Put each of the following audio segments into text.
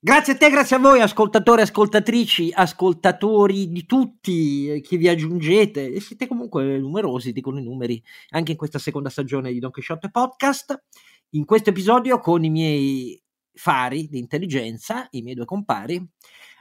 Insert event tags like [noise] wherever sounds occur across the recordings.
Grazie a te, grazie a voi, ascoltatori, ascoltatrici, ascoltatori di tutti, eh, chi vi aggiungete, siete comunque numerosi, dicono i numeri, anche in questa seconda stagione di Don Quixote Podcast. In questo episodio, con i miei fari di intelligenza, i miei due compari,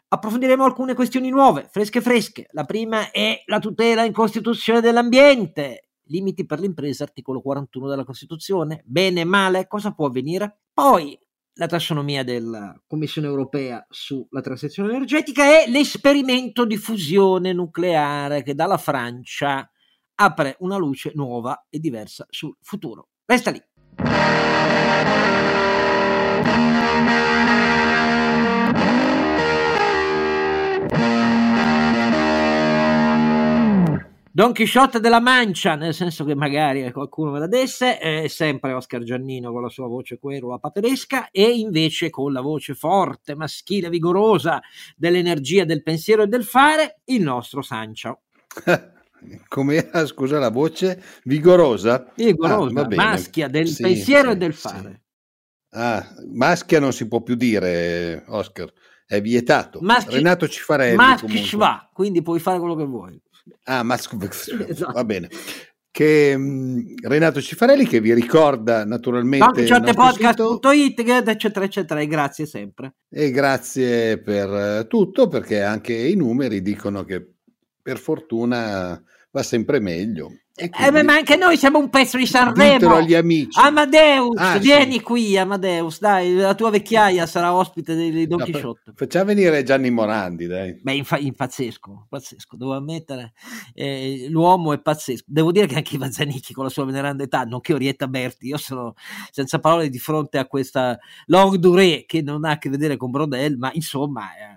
approfondiremo alcune questioni nuove, fresche fresche. La prima è la tutela in Costituzione dell'ambiente, limiti per l'impresa, articolo 41 della Costituzione, bene, male, cosa può avvenire? Poi la tassonomia della Commissione europea sulla transizione energetica e l'esperimento di fusione nucleare che dalla Francia apre una luce nuova e diversa sul futuro. Resta lì. Don Quixote della Mancia, nel senso che magari qualcuno me la desse, è sempre Oscar Giannino con la sua voce querula paperesca e invece con la voce forte, maschile, vigorosa dell'energia del pensiero e del fare, il nostro Sancio. [laughs] Com'era, scusa, la voce vigorosa? Vigorosa, ah, maschia del sì, pensiero sì, e del fare. Sì. Ah, maschia non si può più dire, Oscar, è vietato. Maschi, Renato Cifarelli. Maschva, quindi puoi fare quello che vuoi. Ah, ma esatto. va bene. Che um, Renato Cifarelli che vi ricorda naturalmente podcast.it eccetera eccetera e grazie sempre e grazie per eh, tutto perché anche i numeri dicono che per fortuna va sempre meglio eh, ma anche noi siamo un pezzo di Sanremo. agli amici. Amadeus, ah, vieni sì. qui, Amadeus, dai, la tua vecchiaia sarà ospite di Don no, Chisciotte. Facciamo venire Gianni Morandi, dai. Beh, infa- pazzesco, pazzesco, devo ammettere, eh, l'uomo è pazzesco. Devo dire che anche Ivan Zanicchi con la sua veneranda età, nonché Orietta Berti, io sono senza parole di fronte a questa longue durée che non ha a che vedere con Brodel, ma insomma... Eh,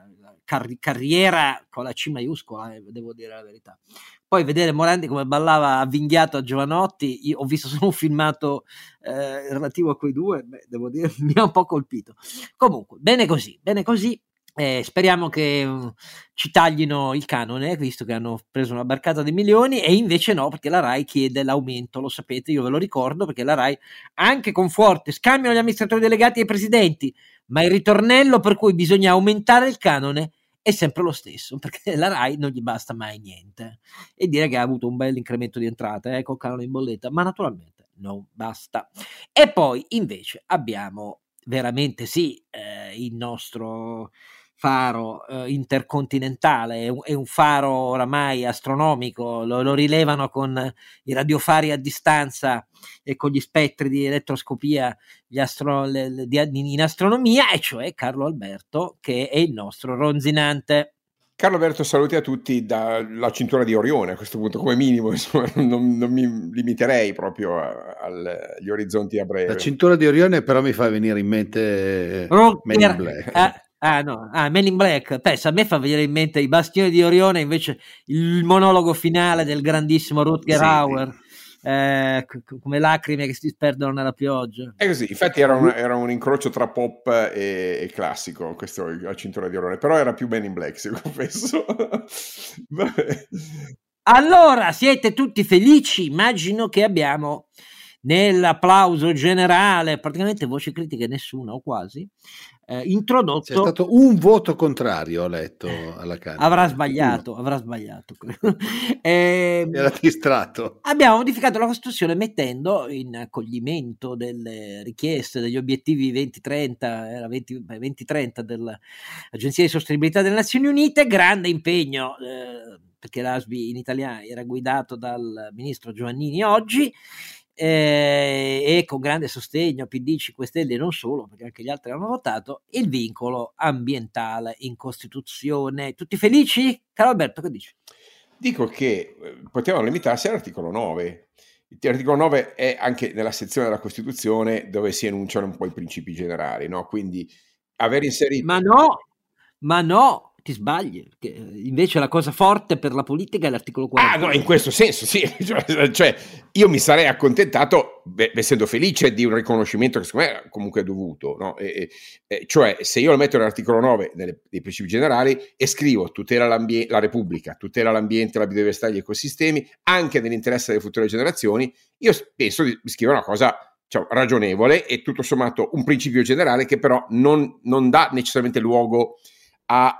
carriera con la C maiuscola, eh, devo dire la verità. Poi vedere Morandi come ballava avvinghiato a Giovanotti, io ho visto solo un filmato eh, relativo a quei due, beh, devo dire, [laughs] mi ha un po' colpito. Comunque, bene così, bene così. Eh, speriamo che um, ci taglino il canone, visto che hanno preso una barcata di milioni, e invece no, perché la RAI chiede l'aumento, lo sapete, io ve lo ricordo, perché la RAI, anche con forte scambio agli amministratori delegati e ai presidenti, ma il ritornello per cui bisogna aumentare il canone è sempre lo stesso, [laughs] perché la RAI non gli basta mai niente. E dire che ha avuto un bel incremento di entrate, ecco, eh, canone in bolletta, ma naturalmente non basta. E poi invece abbiamo veramente sì eh, il nostro faro eh, intercontinentale, è un, è un, faro oramai astronomico, lo, lo, rilevano con i radiofari a distanza e con gli spettri di elettroscopia astro, le, le, di, in astronomia, e cioè Carlo Alberto, che è il nostro ronzinante. Carlo Alberto, saluti a tutti dalla cintura di Orione a questo punto, come minimo, [laughs] insomma, non, non mi limiterei proprio a, agli orizzonti a breve. La cintura di Orione però mi fa venire in mente Ro- Men in Black. Eh, Ah no, ah, Men in Black, pensa, a me fa venire in mente i bastioni di Orione, invece il monologo finale del grandissimo Rutger sì, Hauer. Eh, come lacrime che si disperdono nella pioggia. È così, infatti era un, era un incrocio tra pop e, e, classico, questo la cintura di Orione, però era più Men in Black, se [laughs] confesso. allora, siete tutti felici? Immagino che abbiamo nell'applauso generale, praticamente voce critiche nessuna o quasi, eh, introdotto... C'è stato un voto contrario, ho letto alla Camera. Avrà sbagliato, avrà sbagliato. [laughs] eh, Era distratto. Abbiamo modificato la Costituzione mettendo in accoglimento delle richieste, degli obiettivi 2030, era 20, 2030 dell'Agenzia di Sostenibilità delle Nazioni Unite, grande impegno. Eh, perché l'ASBI in Italia era guidato dal ministro Giovannini oggi, eh, e con grande sostegno PD 5 Stelle e non solo, perché anche gli altri hanno votato, il vincolo ambientale in Costituzione. Tutti felici? Caro Alberto, che dici? Dico che eh, potevano limitarsi all'articolo 9. L'articolo 9 è anche nella sezione della Costituzione dove si enunciano un po' i principi generali, no? Quindi aver inserito... Ma no, ma no, ti sbagli, invece la cosa forte per la politica è l'articolo 40. Ah, no, in questo senso, sì. [laughs] Cioè, cioè io mi sarei accontentato, beh, essendo felice di un riconoscimento che secondo me è comunque dovuto, no? e, e, cioè se io lo metto nell'articolo 9 nelle, nei principi generali e scrivo tutela la Repubblica, tutela l'ambiente, la biodiversità e gli ecosistemi, anche nell'interesse delle future generazioni, io penso di scrivere una cosa diciamo, ragionevole e tutto sommato un principio generale che però non, non dà necessariamente luogo a,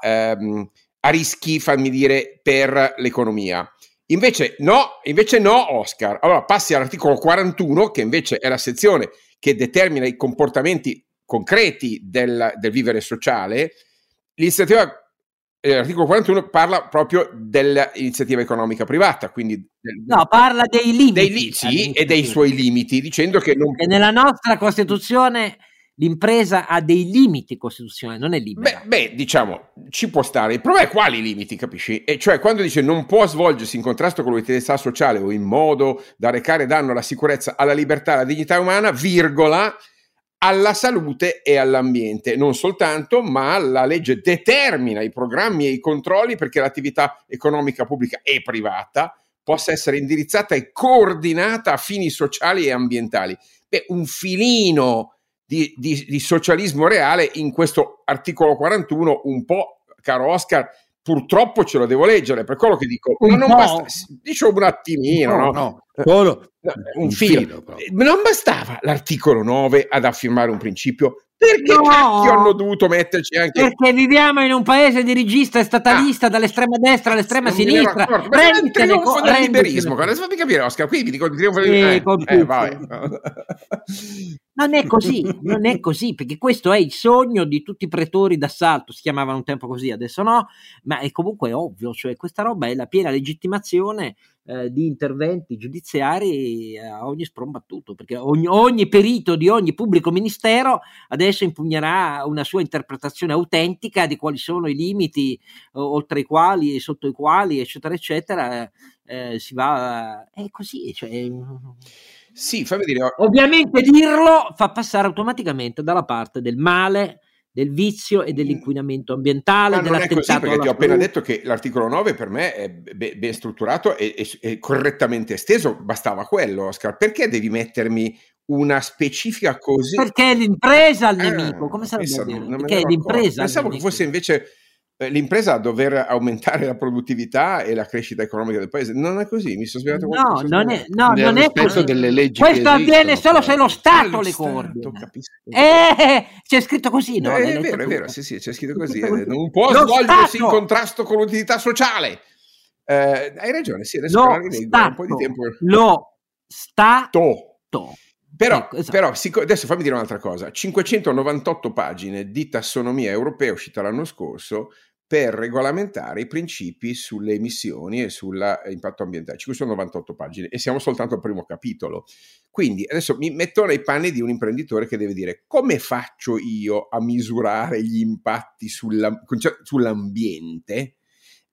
ehm, a, rischi, fammi dire, per l'economia. Invece no, invece no, Oscar. Allora passi all'articolo 41, che invece è la sezione che determina i comportamenti concreti del, del vivere sociale. L'iniziativa eh, l'articolo 41 parla proprio dell'iniziativa economica privata, quindi no, parla dei limiti, dei sì, e dei suoi limiti, dicendo che non... E nella nostra Costituzione l'impresa ha dei limiti costituzionali, non è libera. Beh, beh, diciamo, ci può stare. Il problema è quali limiti, capisci? E cioè, quando dice non può svolgersi in contrasto con l'utilità sociale o in modo da recare danno alla sicurezza, alla libertà, alla dignità umana, virgola, alla salute e all'ambiente. Non soltanto, ma la legge determina i programmi e i controlli perché l'attività economica pubblica e privata possa essere indirizzata e coordinata a fini sociali e ambientali. Beh, un filino di, di, di socialismo reale in questo articolo 41, un po', caro Oscar, purtroppo ce lo devo leggere, per quello che dico, ma non basta, dicevo un attimino, no? no, no solo un, un filo. filo non bastava l'articolo 9 ad affermare un principio. Perché no, hanno dovuto metterci anche perché viviamo in un paese dirigista e statalista ah, dall'estrema destra all'estrema sinistra. prenditene co- del liberismo adesso fammi capire Oscar qui vi dico il trionfo del eh, eh, vai. non è così non è così perché questo è il sogno di tutti i pretori d'assalto si chiamavano un tempo così adesso no ma è comunque ovvio cioè questa roba è la piena legittimazione eh, di interventi giudiziari a ogni sprombattuto, perché ogni, ogni, perito di ogni pubblico ministero adesso impugnerà una sua interpretazione autentica di quali sono i limiti oltre i quali e sotto i quali, eccetera, eccetera, eh, si va... È così, cioè... Sì, fammi dire. Ovviamente dirlo fa passare automaticamente dalla parte del male del vizio e dell'inquinamento ambientale. Ma non è così perché ti ho appena detto che l'articolo 9 per me è ben strutturato e, correttamente esteso, bastava quello, Oscar. Perché devi mettermi una specifica così? Perché è l'impresa al ah, nemico, come sarebbe a dire? Perché è l'impresa. Pensavo che fosse invece l'impresa a dover aumentare la produttività e la crescita economica del paese. Non è così, mi sono spiegato No, non è, no, non è così. Delle leggi Questo avviene solo se lo Stato le coordina. Eh, c'è scritto così, no? Eh, è vero, è vero, sì, sì, c'è scritto così. Così. Non può lo svolgersi Stato. in contrasto con l'utilità sociale. Eh, hai ragione, sì, adesso lo un po' di tempo. Lo Stato. Però, ecco, esatto. però, adesso fammi dire un'altra cosa: 598 pagine di tassonomia europea uscita l'anno scorso per regolamentare i principi sulle emissioni e sull'impatto ambientale. Ci sono 98 pagine e siamo soltanto al primo capitolo. Quindi adesso mi metto nei panni di un imprenditore che deve dire come faccio io a misurare gli impatti sulla, cioè, sull'ambiente,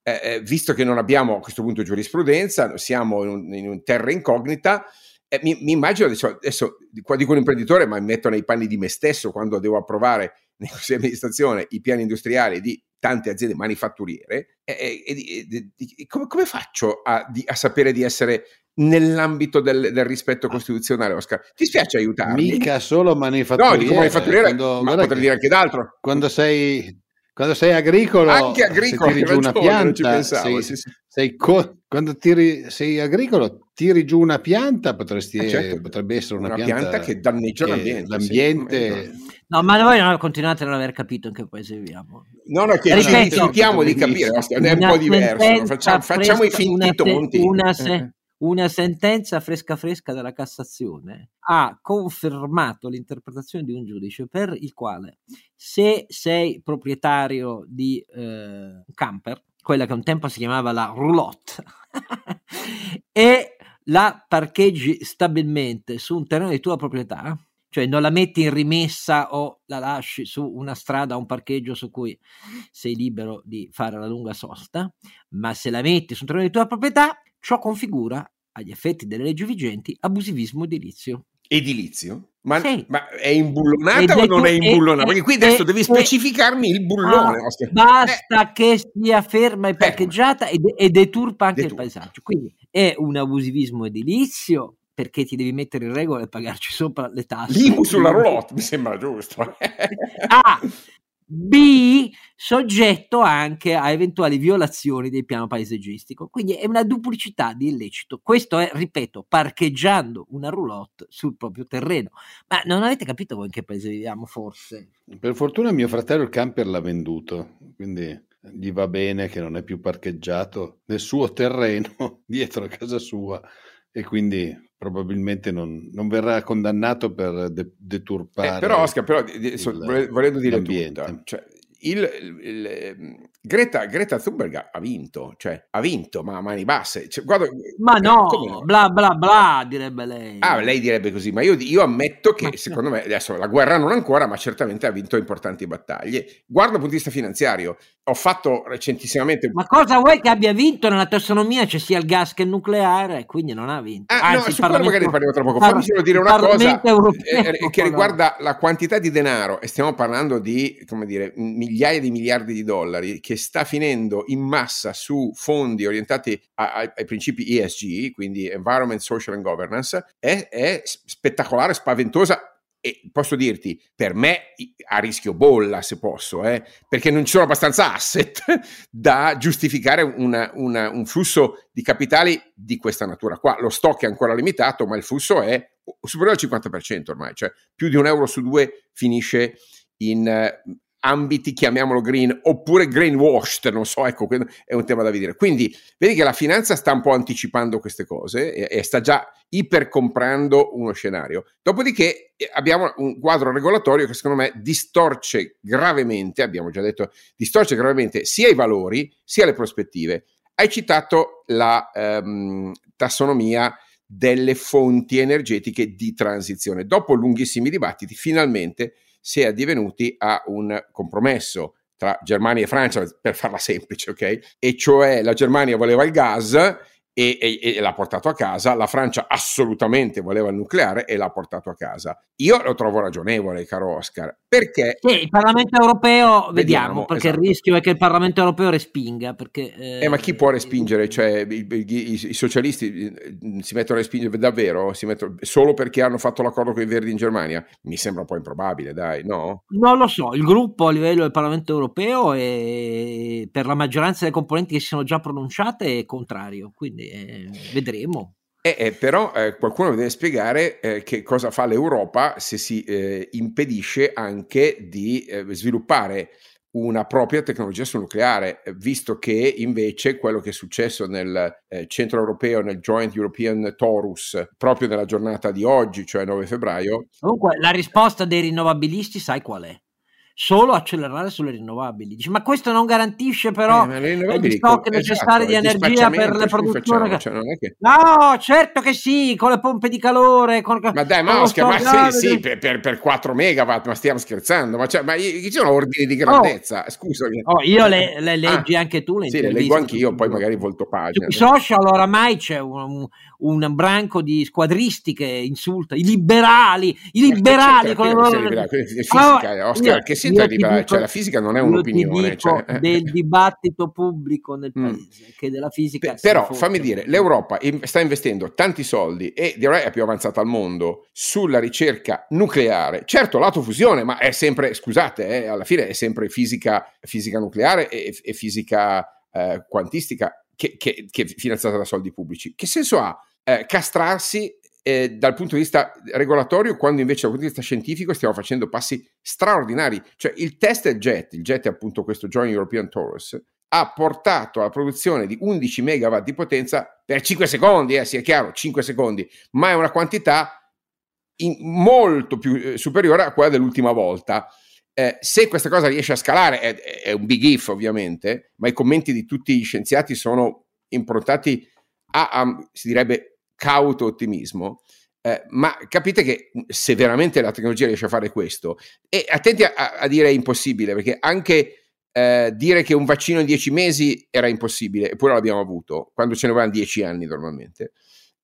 eh, eh, visto che non abbiamo a questo punto giurisprudenza, siamo in, un, in un terra incognita. Eh, mi, mi, immagino adesso, adesso, qua dico un imprenditore, ma mi metto nei panni di me stesso quando devo approvare [laughs] nei consigli di amministrazione i piani industriali di tante aziende manifatturiere, e, e, e, come, come, faccio a, di, a, sapere di essere nell'ambito del, del, rispetto costituzionale, Oscar? Ti spiace aiutarmi? Mica solo manifatturiere. No, dico manifatturiere, quando, ma potrei dire anche d'altro. Quando sei, quando sei agricolo, anche agricolo, tiri giù una pianta, sei, sì, sì. Sei co- quando tiri, sei agricolo, tiri giù una pianta, potresti, eh, certo, potrebbe essere una, una pianta, pianta, che danneggia che l'ambiente. l'ambiente No, ma voi non continuate a non aver capito in che paese viviamo. No, no, che Ripeto, ci tentiamo di capire, è un po' diverso. Facciamo, facciamo i finti tonti. Una, se, una sentenza fresca fresca della Cassazione ha confermato l'interpretazione di un giudice per il quale se sei proprietario di eh, camper, quella che un tempo si chiamava la roulotte, [laughs] e la parcheggi stabilmente su un terreno di tua proprietà, cioè non la metti in rimessa o la lasci su una strada o un parcheggio su cui sei libero di fare la lunga sosta, ma se la metti su un terreno di tua proprietà, ciò configura, agli effetti delle leggi vigenti, abusivismo edilizio. Edilizio? Ma, sì. ma è imbullonata o non è imbullonata? Perché qui adesso devi specificarmi il bullone. Ah, basta eh. che sia ferma e parcheggiata ed, e deturpa anche deturpa. il paesaggio. Quindi è un abusivismo edilizio perché ti devi mettere in regola e pagarci sopra le tasse. L'IMU sulla [laughs] roulotte mi sembra giusto. [laughs] A. B. soggetto anche a eventuali violazioni del piano paesaggistico. Quindi è una duplicità di illecito. Questo è, ripeto, parcheggiando una roulotte sul proprio terreno. Ma non avete capito voi in che paese viviamo, forse? Per fortuna mio fratello il camper l'ha venduto, quindi gli va bene che non è più parcheggiato nel suo terreno [laughs] dietro a casa sua e quindi probabilmente non, non verrà condannato per de- deturpare. Eh, però Oscar, però, il, volendo dire l'ambiente. Tutta, cioè, il, il, Greta, Greta, Thunberg ha vinto, cioè ha vinto, ma a mani basse. Cioè, guarda, ma no, no, bla bla bla, direbbe lei. Ah, lei direbbe così, ma io, io ammetto che [laughs] secondo me, adesso la guerra non ancora, ma certamente ha vinto importanti battaglie. Guarda dal punto di vista finanziario, ho fatto recentissimamente... Ma cosa vuoi che abbia vinto nella tassonomia? C'è sia il gas che il nucleare, quindi non ha vinto. Ah, Anzi, no, su quello magari parliamo tra poco. Fammi solo dire una cosa eh, che riguarda la quantità di denaro, e stiamo parlando di, come dire, migliaia di miliardi di dollari, che sta finendo in massa su fondi orientati a, a, ai principi ESG, quindi Environment, Social and Governance, è, è spettacolare, spaventosa e posso dirti, per me a rischio bolla se posso, eh, perché non ci sono abbastanza asset [laughs] da giustificare una, una, un flusso di capitali di questa natura qua. Lo stock è ancora limitato, ma il flusso è superiore al 50% ormai, cioè più di un euro su due finisce in ambiti, chiamiamolo green, oppure greenwashed, non so, ecco, è un tema da vedere. Quindi vedi che la finanza sta un po' anticipando queste cose e, e sta già ipercomprando uno scenario. Dopodiché eh, abbiamo un quadro regolatorio che secondo me distorce gravemente, abbiamo già detto, distorce gravemente sia i valori sia le prospettive. Hai citato la um, tassonomia delle fonti energetiche di transizione. Dopo lunghissimi dibattiti, finalmente si è addivenuti a un compromesso tra Germania e Francia, per farla semplice, ok? E cioè la Germania voleva il gas e, e, e, l'ha portato a casa. La Francia assolutamente voleva il nucleare e l'ha portato a casa. Io lo trovo ragionevole, caro Oscar, perché... Sì, il Parlamento europeo, vediamo, vediamo perché esatto. il rischio è che il Parlamento europeo respinga. Perché, eh, eh, ma chi può respingere? Cioè, i, i, i, socialisti eh, si mettono a respingere davvero? Si mettono, solo perché hanno fatto l'accordo con i Verdi in Germania? Mi sembra un po' improbabile, dai, no? Non lo so, il gruppo a livello del Parlamento europeo è, per la maggioranza delle componenti che si sono già pronunciate è contrario, quindi eh, vedremo. Eh, eh, però eh, qualcuno deve spiegare eh, che cosa fa l'Europa se si eh, impedisce anche di eh, sviluppare una propria tecnologia sul nucleare, visto che invece quello che è successo nel centro europeo, nel Joint European Torus, proprio nella giornata di oggi, cioè 9 febbraio. Comunque, la risposta dei rinnovabilisti, sai qual è? Solo accelerare sulle rinnovabili. Dici, ma questo non garantisce però eh, gli stock necessari esatto, di energia per le produzioni. Che... Cioè, che... No, certo che sì, con le pompe di calore. Con... Ma dai, ma, Oscar, ma sì, sì, per, per, per, 4 megawatt, ma stiamo scherzando. Ma, cioè, ma ci sono ordini di grandezza? Oh, Scusami. Oh, io le, le leggi ah, anche tu. Le sì, le leggo anch'io, poi magari volto pagina. Sui social oramai c'è un, un branco di squadristi che insulta i liberali, i liberali. Con le loro... liberali. Fisica, ah, Oscar, io, che c'entra liberale? Dico, cioè, la fisica non è un'opinione. Cioè... Eh. del dibattito pubblico nel mm. paese, mm. che della fisica... P- però, fammi dire, l'Europa sta investendo tanti soldi e direi è più avanzata al mondo sulla ricerca nucleare. Certo, lato fusione, ma è sempre, scusate, eh, alla fine è sempre fisica, fisica nucleare e, e fisica eh, quantistica che, che, che, è finanziata da soldi pubblici. Che senso ha eh, castrarsi eh, dal punto di vista regolatorio quando invece dal punto di vista scientifico stiamo facendo passi straordinari? Cioè il test jet, il jet è appunto questo Joint European Taurus, ha portato alla produzione di 11 megawatt di potenza per 5 secondi, eh, sia chiaro, 5 secondi, ma è una quantità in, molto più eh, superiore a quella dell'ultima volta. Eh, se questa cosa riesce a scalare, è, è, un big if ovviamente, ma i commenti di tutti gli scienziati sono improntati a, a si direbbe, cauto ottimismo. Eh, ma capite che se veramente la tecnologia riesce a fare questo, e attenti a, a dire impossibile, perché anche eh, dire che un vaccino in dieci mesi era impossibile, eppure l'abbiamo avuto, quando ce ne vanno dieci anni normalmente.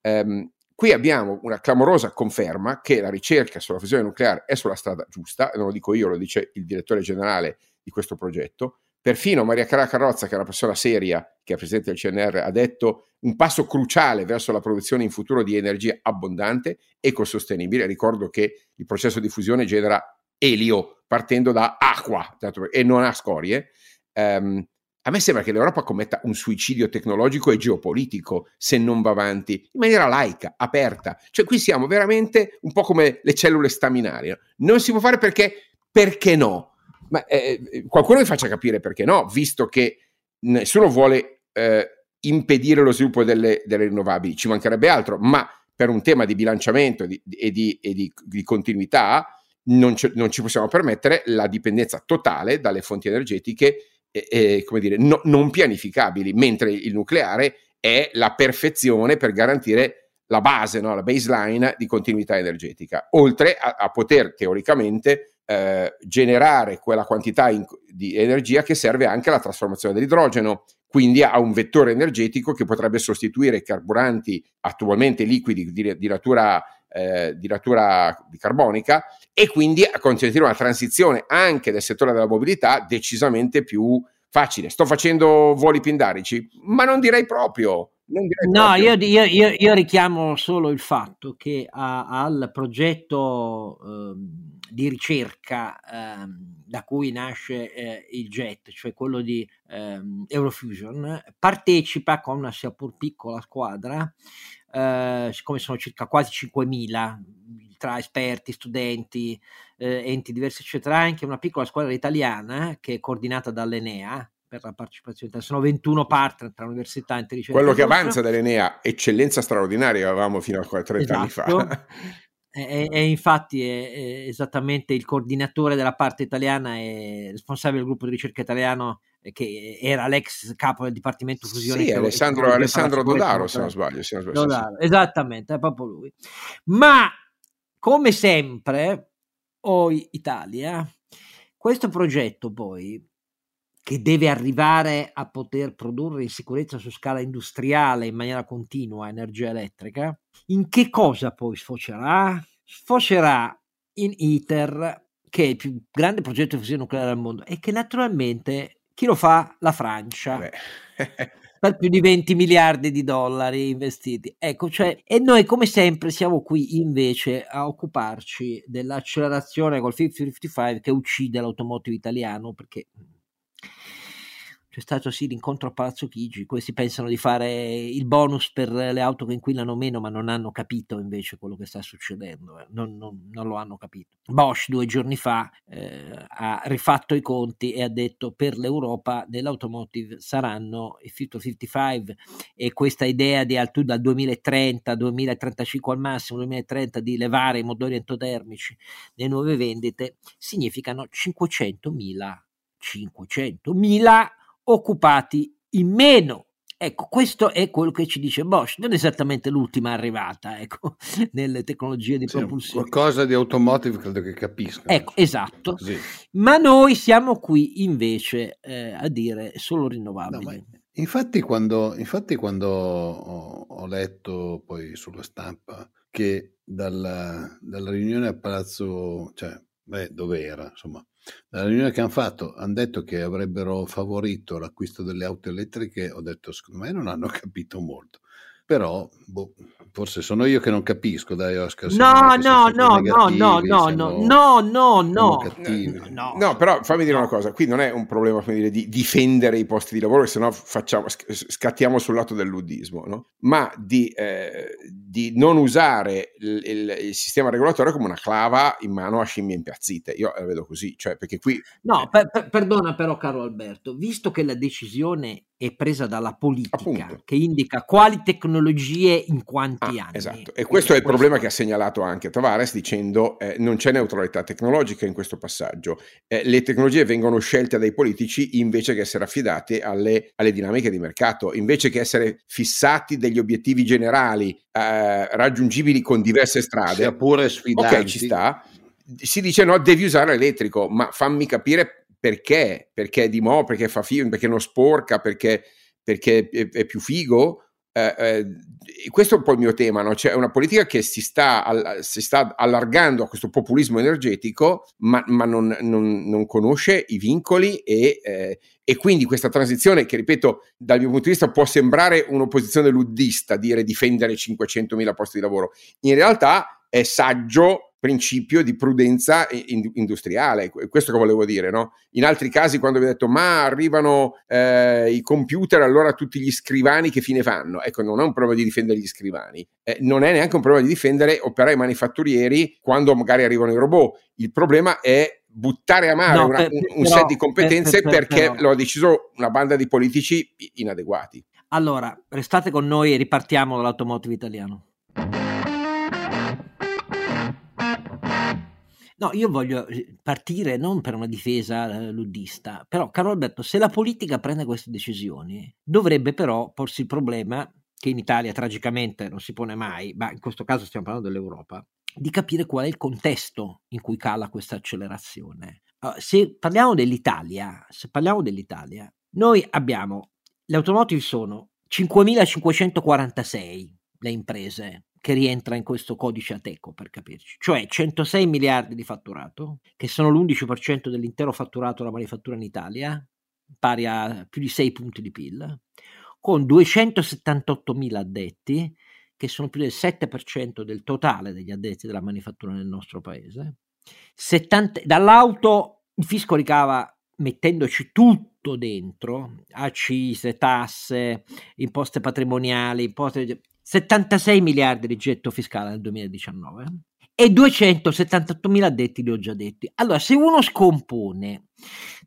Um, Qui abbiamo una clamorosa conferma che la ricerca sulla fusione nucleare è sulla strada giusta, non lo dico io, lo dice il direttore generale di questo progetto. Perfino Maria Cara Carrozza, che è una persona seria, che è presidente del CNR, ha detto un passo cruciale verso la produzione in futuro di energia abbondante, ecosostenibile. Ricordo che il processo di fusione genera elio partendo da acqua e non ha scorie. Um, a me sembra che l'Europa commetta un suicidio tecnologico e geopolitico se non va avanti in maniera laica, aperta. Cioè qui siamo veramente un po' come le cellule staminali. Non si può fare perché, perché no? Ma eh, qualcuno mi faccia capire perché no, visto che nessuno vuole eh, impedire lo sviluppo delle, delle, rinnovabili, ci mancherebbe altro, ma per un tema di bilanciamento di, e, di, e di, di continuità non, non, ci possiamo permettere la dipendenza totale dalle fonti energetiche eh, come dire, no, non pianificabili, mentre il nucleare è la perfezione per garantire la base, no? la baseline di continuità energetica, oltre a, a poter teoricamente eh, generare quella quantità in, di energia che serve anche alla trasformazione dell'idrogeno, quindi ha un vettore energetico che potrebbe sostituire i carburanti attualmente liquidi di, di natura eh, di natura carbonica e quindi consentire una transizione anche del settore della mobilità decisamente più facile. Sto facendo voli pindarici, ma non direi proprio. No, proprio. Io, io, io, richiamo solo il fatto che a, al progetto eh, di ricerca eh, da cui nasce eh, il JET, cioè quello di ehm, Eurofusion, partecipa con una sia pur piccola squadra eh, siccome sono circa quasi 5.000 tra esperti, studenti, eh, enti diversi, eccetera, anche una piccola squadra italiana che è coordinata dall'Enea per la partecipazione. Sono 21 partner tra università e ricerca. Quello che avanza dall'Enea, eccellenza straordinaria, avevamo fino a 30 esatto. anni fa. Esatto. [laughs] E, e, infatti è, è, esattamente il coordinatore della parte italiana e responsabile del gruppo di ricerca italiano che era l'ex capo del Dipartimento Fusione. Sì, Alessandro, Alessandro Dodaro, se non sbaglio. Se non sbaglio Dodaro, sì. Esattamente, è proprio lui. Ma come sempre, OI Italia, questo progetto poi che deve arrivare a poter produrre in sicurezza su scala industriale in maniera continua energia elettrica, in che cosa poi sfocerà? Sfocerà in ITER, che è il più grande progetto di fusione nucleare al mondo e che naturalmente chi lo fa? La Francia. [laughs] per più di 20 miliardi di dollari investiti. Ecco, cioè, e noi come sempre siamo qui invece a occuparci dell'accelerazione col 5055 che uccide l'automotive italiano perché c'è stato sì l'incontro a Palazzo Chigi, questi pensano di fare il bonus per le auto che inquinano meno, ma non hanno capito invece quello che sta succedendo, eh. non, non, non, lo hanno capito. Bosch due giorni fa eh, ha rifatto i conti e ha detto per l'Europa nell'automotive saranno il 50-55 e questa idea di dal 2030, 2035 al massimo, 2030 di levare i motori endotermici nelle nuove vendite significano 500.000 500.000 occupati in meno. Ecco, questo è quello che ci dice Bosch, non esattamente l'ultima arrivata, ecco, [laughs] nelle tecnologie di sì, propulsione. Qualcosa di automotive credo che capisca. Ecco, esatto. Così. Ma noi siamo qui invece eh, a dire solo rinnovabili. No, infatti quando, infatti quando ho, ho, letto poi sulla stampa che dalla, dalla riunione a Palazzo, cioè, beh, dove era, insomma, nella riunione che hanno fatto hanno detto che avrebbero favorito l'acquisto delle auto elettriche, ho detto secondo me non hanno [laughs] capito molto, però boh, Forse sono io che non capisco, dai Oscar. No, no, no, no, no, no, no, no, no, no, no. però fammi dire una cosa, qui non è un problema dire, di difendere i posti di lavoro, se no facciamo, scattiamo sul lato del luddismo, no? ma di, eh, di non usare il, il, il, sistema regolatorio come una clava in mano a scimmie impazzite. Io la vedo così, cioè perché qui... No, per, per, perdona però caro Alberto, visto che la decisione è presa dalla politica Appunto. che indica quali tecnologie in quanti ah, anni. Esatto, e questo è il problema che ha segnalato anche Tavares dicendo eh, non c'è neutralità tecnologica in questo passaggio, eh, le tecnologie vengono scelte dai politici invece che essere affidate alle, alle dinamiche di mercato, invece che essere fissati degli obiettivi generali eh, raggiungibili con diverse strade. Sia pure sfidanti. Ok, ci sta. Si dice no, devi usare l'elettrico, ma fammi capire perché? Perché è di mo', perché fa figo, perché non sporca, perché, perché è, è, più figo. Eh, eh, questo è un po' il mio tema, no? c'è una politica che si sta, all- si sta allargando a questo populismo energetico, ma, ma non, non, non, conosce i vincoli e, eh, e, quindi questa transizione che, ripeto, dal mio punto di vista può sembrare un'opposizione luddista, dire difendere 500.000 posti di lavoro, in realtà è saggio principio di prudenza industriale, questo che volevo dire, no? In altri casi quando vi ho detto ma arrivano eh, i computer, allora tutti gli scrivani che fine fanno? Ecco, non è un problema di difendere gli scrivani, eh, non è neanche un problema di difendere operai manifatturieri quando magari arrivano i robot, il problema è buttare a mare no, una, per, un, un però, set di competenze per, per, perché lo ha deciso una banda di politici inadeguati. Allora, restate con noi e ripartiamo dall'automotive italiano. No, io voglio eh, partire non per una difesa eh, luddista, però caro Alberto, se la politica prende queste decisioni, dovrebbe però porsi il problema che in Italia tragicamente non si pone mai, ma in questo caso stiamo parlando dell'Europa, di capire qual è il contesto in cui cala questa accelerazione. Uh, se parliamo dell'Italia, se parliamo dell'Italia, noi abbiamo le automotive sono 5546 le imprese che rientra in questo codice Ateco, per capirci, cioè 106 miliardi di fatturato, che sono l'11% dell'intero fatturato della manifattura in Italia, pari a più di 6 punti di PIL, con 278 mila addetti, che sono più del 7% del totale degli addetti della manifattura nel nostro paese. 70, dall'auto il fisco ricava mettendoci tutto dentro, accise, tasse, imposte patrimoniali, imposte 76 miliardi di getto fiscale nel 2019 e 278 mila addetti li ho già detti. Allora, se uno scompone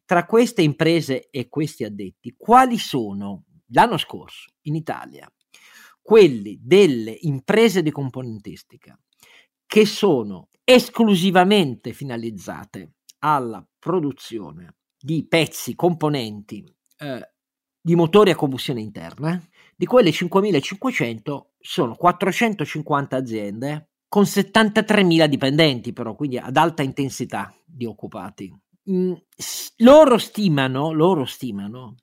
tra queste imprese e questi addetti, quali sono l'anno scorso in Italia quelli delle imprese di componentistica che sono esclusivamente finalizzate alla produzione di pezzi, componenti eh, di motori a combustione interna, di quelle 5.500 sono 450 aziende con 73.000 dipendenti, però, quindi ad alta intensità di occupati. Mm, loro stimano, loro stimano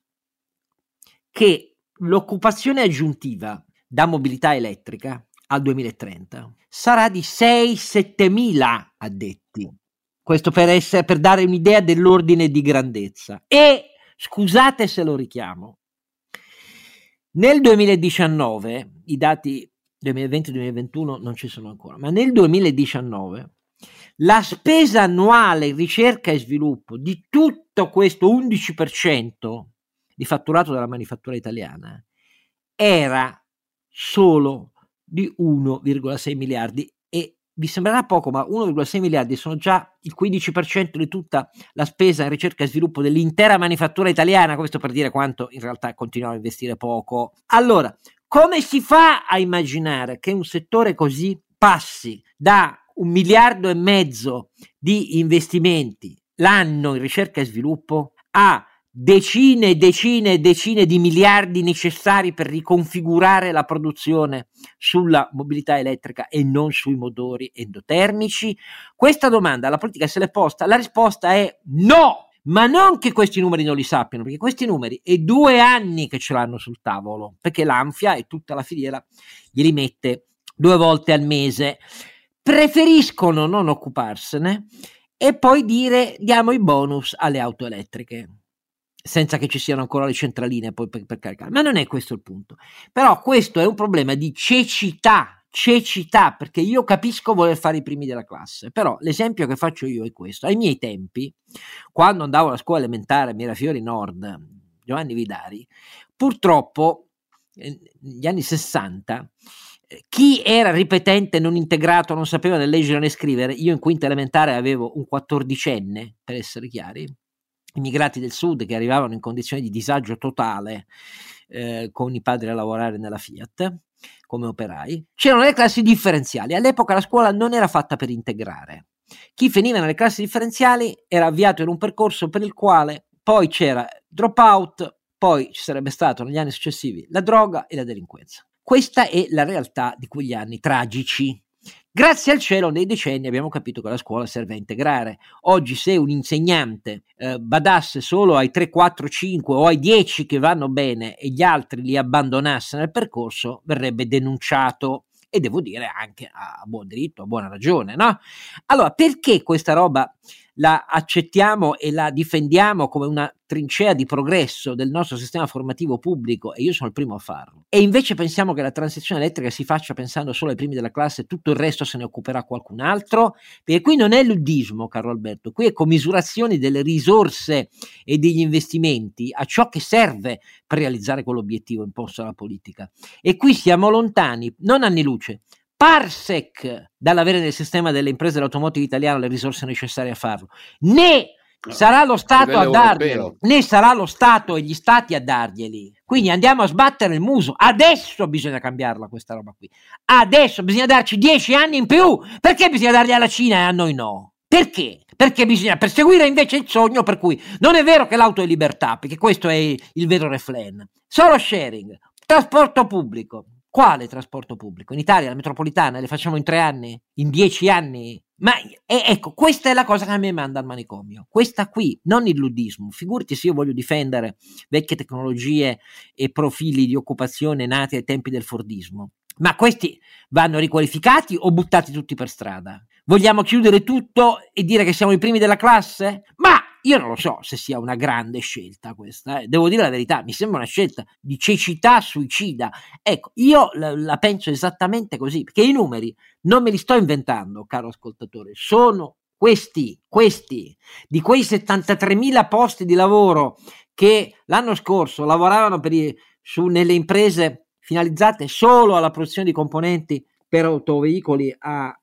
che l'occupazione aggiuntiva da mobilità elettrica al 2030 sarà di 6-7 mila addetti. Questo per, essere, per dare un'idea dell'ordine di grandezza. E scusate se lo richiamo, nel 2019, i dati 2020-2021 non ci sono ancora, ma nel 2019 la spesa annuale ricerca e sviluppo di tutto questo 11% di fatturato della manifattura italiana era solo di 1,6 miliardi vi sembrerà poco, ma 1,6 miliardi sono già il 15% di tutta la spesa in ricerca e sviluppo dell'intera manifattura italiana, questo per dire quanto in realtà continuiamo a investire poco. Allora, come si fa a immaginare che un settore così passi da un miliardo e mezzo di investimenti l'anno in ricerca e sviluppo a decine e decine e decine di miliardi necessari per riconfigurare la produzione sulla mobilità elettrica e non sui motori endotermici? Questa domanda la politica se l'è posta, la risposta è no! Ma non che questi numeri non li sappiano, perché questi numeri è due anni che ce l'hanno sul tavolo, perché l'Anfia e tutta la filiera glieli mette due volte al mese. Preferiscono non occuparsene e poi dire diamo i bonus alle auto elettriche senza che ci siano ancora le centraline poi per, per, caricare. Ma non è questo il punto. Però questo è un problema di cecità, cecità, perché io capisco voler fare i primi della classe, però l'esempio che faccio io è questo. Ai miei tempi, quando andavo alla scuola elementare a Mirafiori Nord, Giovanni Vidari, purtroppo eh, negli anni 60 eh, chi era ripetente, non integrato, non sapeva né leggere né scrivere, io in quinta elementare avevo un quattordicenne, per essere chiari, immigrati del sud che arrivavano in condizioni di disagio totale eh, con i padri a lavorare nella Fiat come operai, c'erano le classi differenziali. All'epoca la scuola non era fatta per integrare. Chi veniva nelle classi differenziali era avviato in un percorso per il quale poi c'era dropout, poi ci sarebbe stato negli anni successivi la droga e la delinquenza. Questa è la realtà di quegli anni tragici Grazie al cielo, nei decenni abbiamo capito che la scuola serve a integrare. Oggi, se un insegnante eh, badasse solo ai 3, 4, 5 o ai 10 che vanno bene e gli altri li abbandonasse nel percorso, verrebbe denunciato. E devo dire anche a buon diritto, a buona ragione, no? Allora, perché questa roba la accettiamo e la difendiamo come una trincea di progresso del nostro sistema formativo pubblico e io sono il primo a farlo. E invece pensiamo che la transizione elettrica si faccia pensando solo ai primi della classe tutto il resto se ne occuperà qualcun altro, perché qui non è luddismo, caro Alberto, qui è commisurazione delle risorse e degli investimenti a ciò che serve per realizzare quell'obiettivo imposto dalla politica. E qui siamo lontani, non anni luce, parsec dall'avere nel sistema delle imprese dell'automotive italiano le risorse necessarie a farlo, né sarà lo Stato a, darglieli, né sarà lo Stato e gli Stati a darglieli. Quindi andiamo a sbattere il muso. Adesso bisogna cambiarla questa roba qui. Adesso bisogna darci dieci anni in più. Perché bisogna darli alla Cina e a noi no? Perché? Perché bisogna perseguire invece il sogno per cui non è vero che l'auto è libertà, perché questo è il vero reflen. Solo sharing, trasporto pubblico. Quale trasporto pubblico? In Italia, la metropolitana, le facciamo in tre anni? In dieci anni? Ma eh, ecco, questa è la cosa che a me manda al manicomio. Questa qui, non il luddismo. Figurati se io voglio difendere vecchie tecnologie e profili di occupazione nati ai tempi del Fordismo. Ma questi vanno riqualificati o buttati tutti per strada? Vogliamo chiudere tutto e dire che siamo i primi della classe? Ma io non lo so se sia una grande scelta questa, eh. devo dire la verità, mi sembra una scelta di cecità suicida. Ecco, io la, la, penso esattamente così, perché i numeri non me li sto inventando, caro ascoltatore, sono questi, questi, di quei 73.000 posti di lavoro che l'anno scorso lavoravano i, su, nelle imprese finalizzate solo alla produzione di componenti per autoveicoli a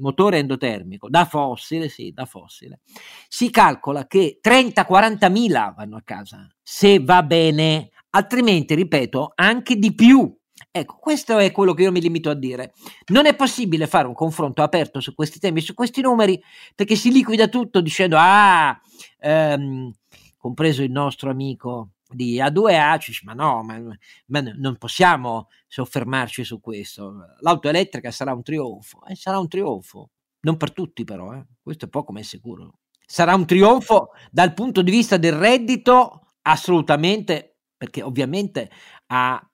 motore endotermico, da fossile, sì, da fossile, si calcola che 30-40 mila vanno a casa, se va bene, altrimenti, ripeto, anche di più. Ecco, questo è quello che io mi limito a dire. Non è possibile fare un confronto aperto su questi temi, su questi numeri, perché si liquida tutto dicendo, ah, ehm, compreso il nostro amico di A2A, ci dice, ma no, ma, ma, non possiamo soffermarci su questo. L'auto elettrica sarà un trionfo, eh, sarà un trionfo, non per tutti però, eh. questo è poco ma è sicuro. Sarà un trionfo dal punto di vista del reddito, assolutamente, perché ovviamente a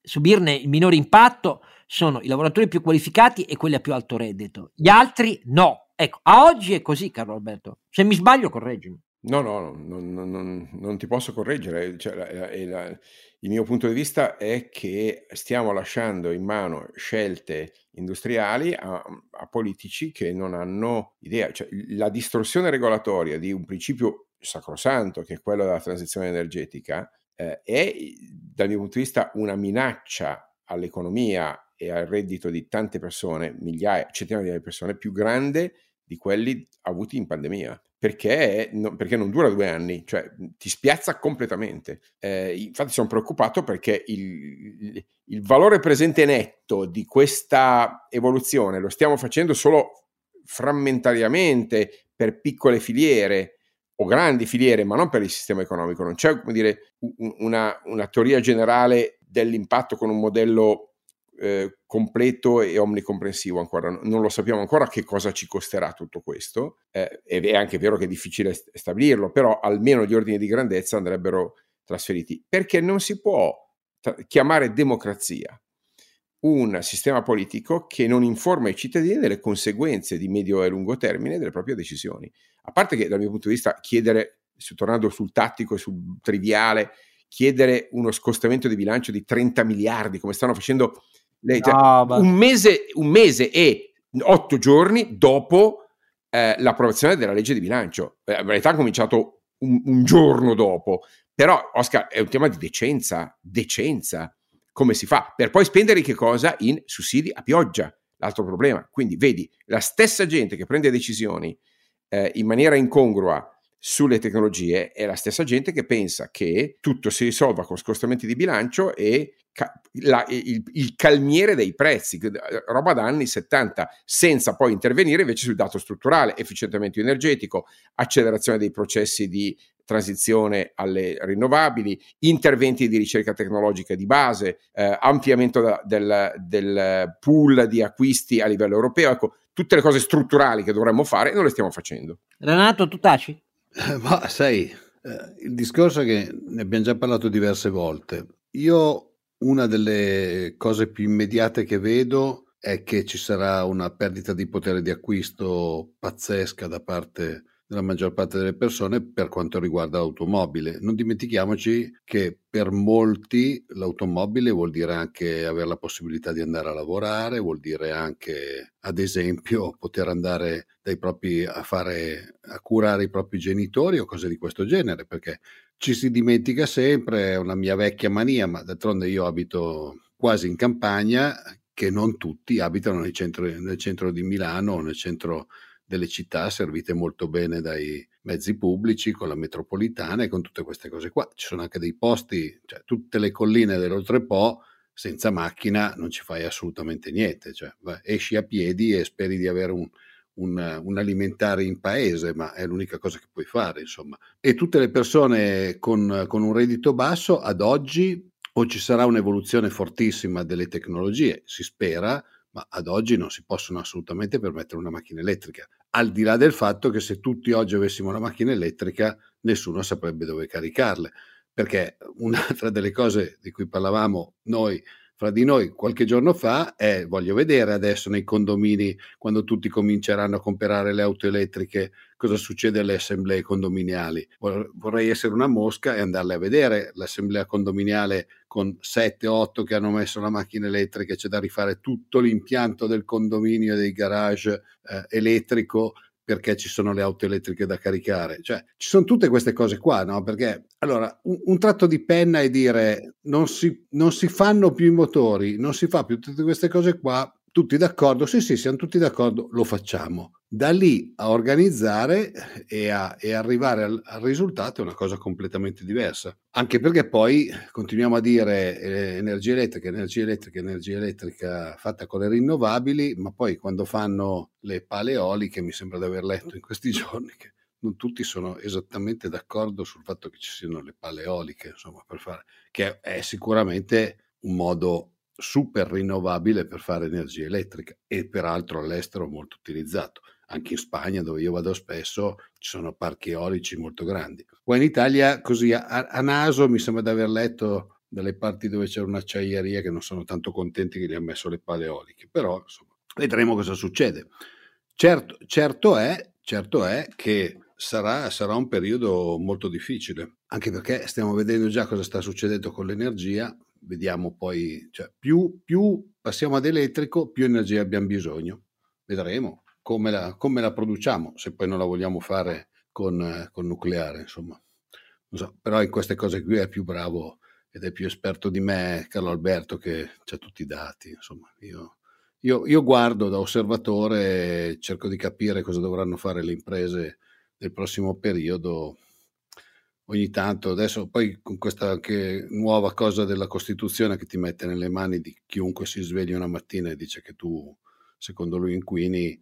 subirne il minore impatto sono i lavoratori più qualificati e quelli a più alto reddito. Gli altri no. Ecco, a oggi è così, caro Alberto. Se mi sbaglio, correggimi. No, no, non, non- non- non ti posso correggere. Cioè, la- la- il mio punto di vista è che stiamo lasciando in mano scelte industriali a, a politici che non hanno idea. Cioè, la distorsione regolatoria di un principio sacrosanto, che è quello della transizione energetica, eh, è dal mio punto di vista una minaccia all'economia e al reddito di tante persone, migliaia, centinaia di persone, più grande di quelli avuti in pandemia perché, no, perché, non dura due anni, cioè ti spiazza completamente. Eh, infatti sono preoccupato perché il, il, valore presente netto di questa evoluzione lo stiamo facendo solo frammentariamente per piccole filiere o grandi filiere, ma non per il sistema economico. Non c'è come dire, una, una teoria generale dell'impatto con un modello eh, completo e omnicomprensivo ancora. Non lo sappiamo ancora che cosa ci costerà tutto questo. Eh, è anche vero che è difficile stabilirlo, però almeno gli ordini di grandezza andrebbero trasferiti. Perché non si può tra- chiamare democrazia un sistema politico che non informa i cittadini delle conseguenze di medio e lungo termine delle proprie decisioni. A parte che dal mio punto di vista chiedere, tornando sul tattico e sul triviale, chiedere uno scostamento di bilancio di 30 miliardi, come stanno facendo lei, cioè, no, un, mese, un, mese, e otto giorni dopo eh, l'approvazione della legge di bilancio. Eh, in realtà ha cominciato un, un, giorno dopo. Però, Oscar, è un tema di decenza, decenza. Come si fa? Per poi spendere che cosa? In sussidi a pioggia. L'altro problema. Quindi, vedi, la stessa gente che prende decisioni eh, in maniera incongrua sulle tecnologie è la stessa gente che pensa che tutto si risolva con scostamenti di bilancio e la, il, il, calmiere dei prezzi, roba da anni 70, senza poi intervenire invece sul dato strutturale, efficientamento energetico, accelerazione dei processi di transizione alle rinnovabili, interventi di ricerca tecnologica di base, eh, ampliamento da, del, del pool di acquisti a livello europeo, ecco, tutte le cose strutturali che dovremmo fare non le stiamo facendo. Renato, tu taci? Eh, ma sai, eh, il discorso è che ne abbiamo già parlato diverse volte. Io una delle cose più immediate che vedo è che ci sarà una perdita di potere di acquisto pazzesca da parte della maggior parte delle persone per quanto riguarda l'automobile. Non dimentichiamoci che per molti l'automobile vuol dire anche avere la possibilità di andare a lavorare, vuol dire anche, ad esempio, poter andare dai propri a fare a curare i propri genitori o cose di questo genere, perché ci si dimentica sempre, è una mia vecchia mania, ma d'altronde io abito quasi in campagna, che non tutti abitano nel centro, nel centro di Milano o nel centro delle città servite molto bene dai mezzi pubblici, con la metropolitana e con tutte queste cose qua. Ci sono anche dei posti, cioè tutte le colline dell'Oltrepo, senza macchina non ci fai assolutamente niente, cioè, esci a piedi e speri di avere un, un, un, alimentare in paese, ma è l'unica cosa che puoi fare, insomma. E tutte le persone con, con un reddito basso, ad oggi, o ci sarà un'evoluzione fortissima delle tecnologie, si spera, ma ad oggi non si possono assolutamente permettere una macchina elettrica, al di là del fatto che se tutti oggi avessimo una macchina elettrica nessuno saprebbe dove caricarle, perché un'altra delle cose di cui parlavamo noi fra di noi qualche giorno fa è voglio vedere adesso nei condomini quando tutti cominceranno a comprare le auto elettriche cosa succede alle assemblee condominiali. Vorrei essere una mosca e andarle a vedere. L'assemblea condominiale con 7-8 che hanno messo la macchina elettrica c'è da rifare tutto l'impianto del condominio dei garage eh, elettrico perché ci sono le auto elettriche da caricare. Cioè, ci sono tutte queste cose qua, no? Perché, allora, un, un tratto di penna è dire non si, non si fanno più i motori, non si fa più tutte queste cose qua, tutti d'accordo? Sì, sì, siamo tutti d'accordo, lo facciamo da lì a organizzare e, a, e arrivare al, al, risultato è una cosa completamente diversa. Anche perché poi continuiamo a dire eh, energia elettrica, energia elettrica, energia elettrica fatta con le rinnovabili, ma poi quando fanno le pale eoliche, mi sembra di aver letto in questi [laughs] giorni che non tutti sono esattamente d'accordo sul fatto che ci siano le pale eoliche, insomma, per fare, che è sicuramente un modo super rinnovabile per fare energia elettrica e peraltro all'estero molto utilizzato anche in Spagna dove io vado spesso ci sono parchi eolici molto grandi. Qua in Italia così a, a naso mi sembra di aver letto dalle parti dove c'è un'acciaieria che non sono tanto contenti che gli ha messo le pale eoliche, però insomma, vedremo cosa succede. Certo, certo, è, certo è che sarà, sarà un periodo molto difficile, anche perché stiamo vedendo già cosa sta succedendo con l'energia, vediamo poi, cioè, più, più passiamo ad elettrico, più energia abbiamo bisogno. Vedremo come la, come la produciamo, se poi non la vogliamo fare con, con nucleare, insomma. So, però in queste cose qui è più bravo ed è più esperto di me Carlo Alberto che ha tutti i dati, insomma. Io, io, io guardo da osservatore, cerco di capire cosa dovranno fare le imprese nel prossimo periodo ogni tanto, adesso poi con questa nuova cosa della Costituzione che ti mette nelle mani di chiunque si sveglia una mattina e dice che tu, secondo lui, inquini,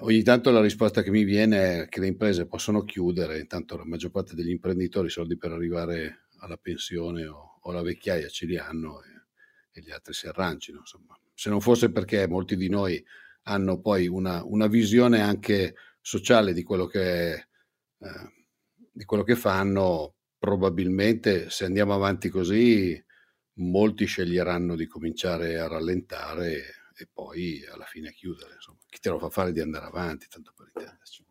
ogni tanto la risposta che mi viene è che le imprese possono chiudere, intanto la maggior parte degli imprenditori i soldi per arrivare alla pensione o, o alla vecchiaia ce li hanno e, e, gli altri si arrangino. Insomma. Se non fosse perché molti di noi hanno poi una, una visione anche sociale di quello che, eh, di quello che fanno, probabilmente se andiamo avanti così molti sceglieranno di cominciare a rallentare e poi alla fine chiudere. Insomma. Chi te lo fa fare di andare avanti, tanto per intenderci.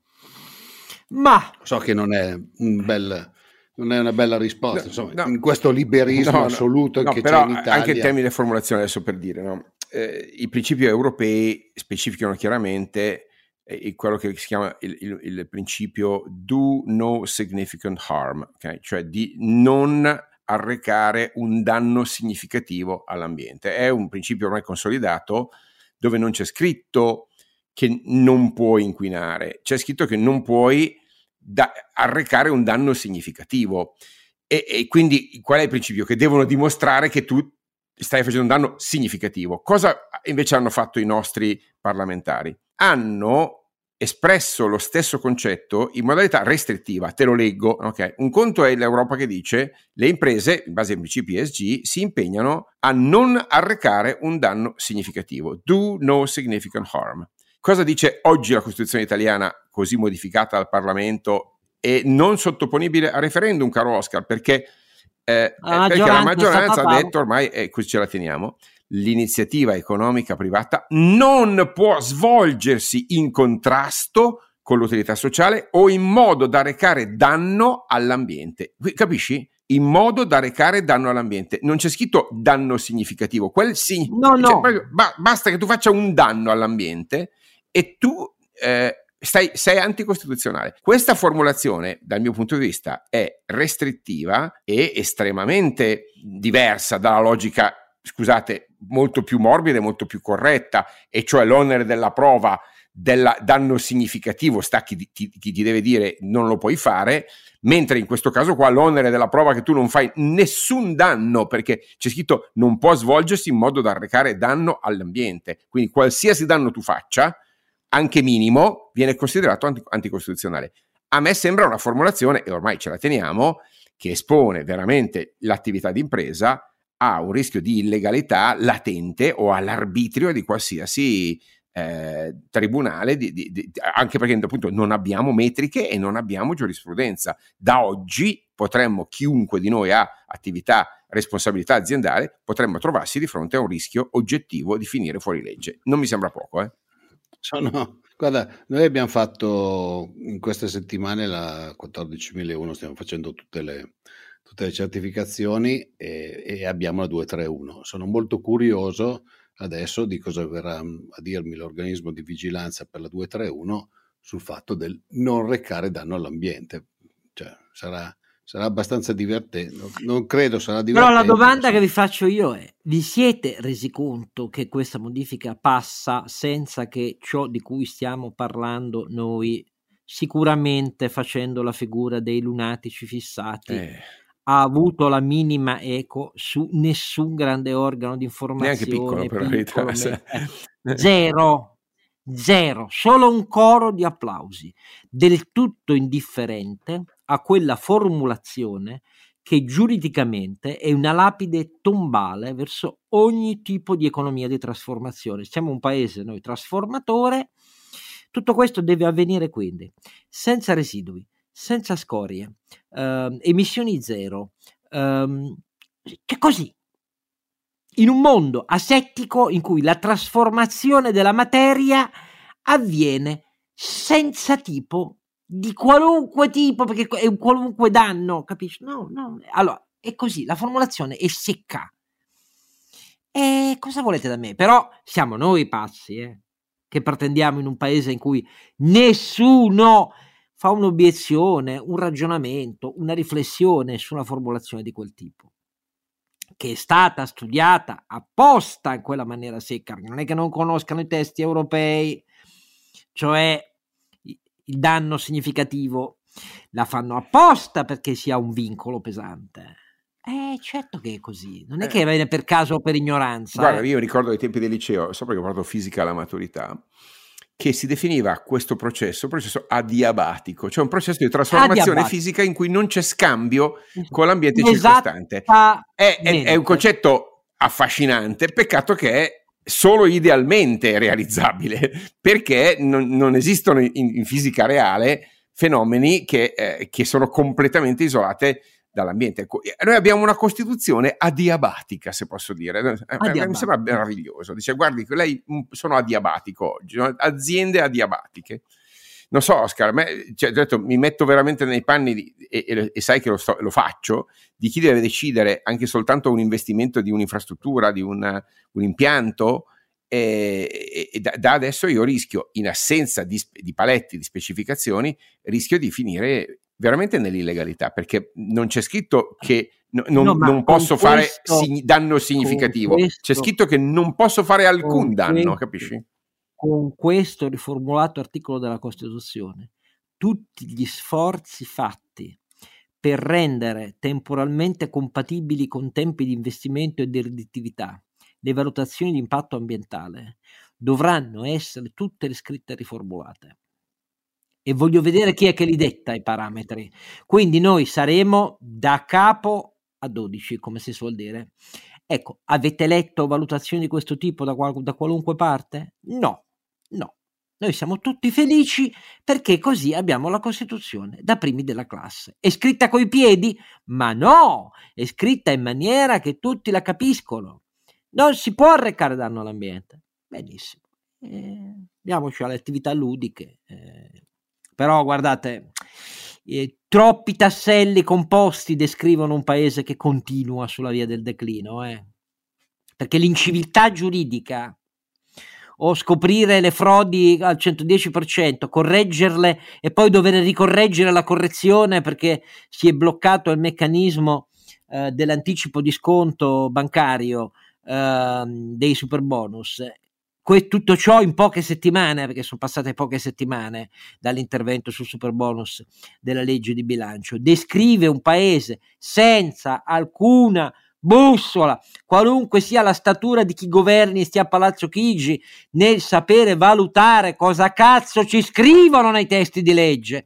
Ma so che non è un bel non è una bella risposta, insomma, no, in questo liberismo no, assoluto no, che c'è in Italia. Anche in termini di formulazione, adesso per dire, no? eh, i principi europei specificano chiaramente eh, quello che si chiama il, il, il, principio do no significant harm, okay? cioè di non arrecare un danno significativo all'ambiente. È un principio ormai consolidato dove non c'è scritto che non puoi inquinare, c'è scritto che non puoi da- arrecare un danno significativo. E, e quindi qual è il principio? Che devono dimostrare che tu stai facendo un danno significativo. Cosa invece hanno fatto i nostri parlamentari? Hanno espresso lo stesso concetto in modalità restrittiva. Te lo leggo. Okay? Un conto è l'Europa che dice le imprese, in base ai principi ESG, si impegnano a non arrecare un danno significativo. Do no significant harm. Cosa dice oggi la Costituzione italiana, così modificata dal Parlamento e non sottoponibile a referendum, caro Oscar, perché, eh, la perché la maggioranza ha detto ormai, e eh, così ce la teniamo, l'iniziativa economica privata non può svolgersi in contrasto con l'utilità sociale o in modo da recare danno all'ambiente. Capisci? In modo da recare danno all'ambiente. Non c'è scritto danno significativo. Quel sign- no, no. Cioè, ba- basta che tu faccia un danno all'ambiente e tu eh, stai, sei anticostituzionale. Questa formulazione, dal mio punto di vista, è restrittiva e estremamente diversa dalla logica, scusate, molto più morbida e molto più corretta, e cioè l'onere della prova del danno significativo sta chi, chi, chi, ti deve dire non lo puoi fare, mentre in questo caso qua l'onere della prova che tu non fai nessun danno perché c'è scritto non può svolgersi in modo da arrecare danno all'ambiente, quindi qualsiasi danno tu faccia, anche minimo, viene considerato anti, anticostituzionale. A me sembra una formulazione, e ormai ce la teniamo, che espone veramente l'attività d'impresa a un rischio di illegalità latente o all'arbitrio di qualsiasi eh, tribunale, di, di, di, anche perché appunto non abbiamo metriche e non abbiamo giurisprudenza. Da oggi potremmo, chiunque di noi ha attività, responsabilità aziendale, potremmo trovarsi di fronte a un rischio oggettivo di finire fuori legge. Non mi sembra poco, eh? Sono, guarda, noi abbiamo fatto in queste settimane la 14001, stiamo facendo tutte le, tutte le certificazioni e, e abbiamo la 231. Sono molto curioso adesso di cosa verrà a dirmi l'organismo di vigilanza per la 231 sul fatto del non recare danno all'ambiente. Cioè, sarà, sarà abbastanza divertente, non credo sarà divertente. Però la domanda che vi faccio io è, vi siete resi conto che questa modifica passa senza che ciò di cui stiamo parlando noi, sicuramente facendo la figura dei lunatici fissati, eh ha avuto la minima eco su nessun grande organo di informazione. Neanche piccolo, per piccolo, verità. Eh, [laughs] zero, zero, solo un coro di applausi, del tutto indifferente a quella formulazione che giuridicamente è una lapide tombale verso ogni tipo di economia di trasformazione. Siamo un paese, noi, trasformatore. Tutto questo deve avvenire quindi senza residui, senza scorie, uh, emissioni zero, um, che così. In un mondo asettico in cui la trasformazione della materia avviene senza tipo di qualunque tipo, perché è un qualunque danno, capisci? No, no. Allora, è così, la formulazione è secca. E cosa volete da me? Però siamo noi pazzi, eh, che pretendiamo in un paese in cui nessuno fa un'obiezione, un ragionamento, una riflessione su una formulazione di quel tipo, che è stata studiata apposta in quella maniera secca, non è che non conoscano i testi europei, cioè il danno significativo, la fanno apposta perché sia un vincolo pesante. Eh, certo che è così, non è eh. che viene per caso o per ignoranza. Guarda, eh. io ricordo ai tempi del liceo, so perché ho fatto fisica alla maturità, che si definiva questo processo, processo adiabatico, cioè un processo di trasformazione adiabatico. fisica in cui non c'è scambio con l'ambiente circostante. È, è, è, un concetto affascinante, peccato che è solo idealmente realizzabile, [laughs] perché non, non esistono in, in, fisica reale fenomeni che, eh, che sono completamente isolate dall'ambiente. Ecco, noi abbiamo una Costituzione adiabatica, se posso dire. Eh, eh, adiabatica. Mi sembra meraviglioso. Dice, guardi, lei mm, sono adiabatico oggi, aziende adiabatiche. Non so, Oscar, me, cioè, detto, mi metto veramente nei panni di, e, e, e, sai che lo, sto, lo, faccio, di chi deve decidere anche soltanto un investimento di un'infrastruttura, di un, un impianto, e, da, da, adesso io rischio, in assenza di, di, paletti, di specificazioni, rischio di finire veramente nell'illegalità, perché non c'è scritto che no, non, no, non, posso fare sig- danno significativo, questo, c'è scritto che non posso fare alcun danno, questo, capisci? Con questo riformulato articolo della Costituzione, tutti gli sforzi fatti per rendere temporalmente compatibili con tempi di investimento e di redditività le valutazioni di impatto ambientale dovranno essere tutte riscritte e riformulate e voglio vedere chi è che li detta i parametri. Quindi noi saremo da capo a 12, come si suol dire. Ecco, avete letto valutazioni di questo tipo da, qual- da qualunque parte? No, no. Noi siamo tutti felici perché così abbiamo la Costituzione da primi della classe. È scritta coi piedi? Ma no, è scritta in maniera che tutti la capiscono. Non si può arrecare danno all'ambiente. Benissimo. Eh, diamoci alle attività ludiche. Eh, però guardate, eh, troppi tasselli composti descrivono un paese che continua sulla via del declino, eh. perché l'inciviltà giuridica o scoprire le frodi al 110%, correggerle e poi dover ricorreggere la correzione perché si è bloccato il meccanismo eh, dell'anticipo di sconto bancario eh, dei super bonus. Que- tutto ciò in poche settimane, perché sono passate poche settimane dall'intervento sul super bonus della legge di bilancio, descrive un paese senza alcuna bussola, qualunque sia la statura di chi governi e stia a Palazzo Chigi, nel sapere valutare cosa cazzo ci scrivono nei testi di legge.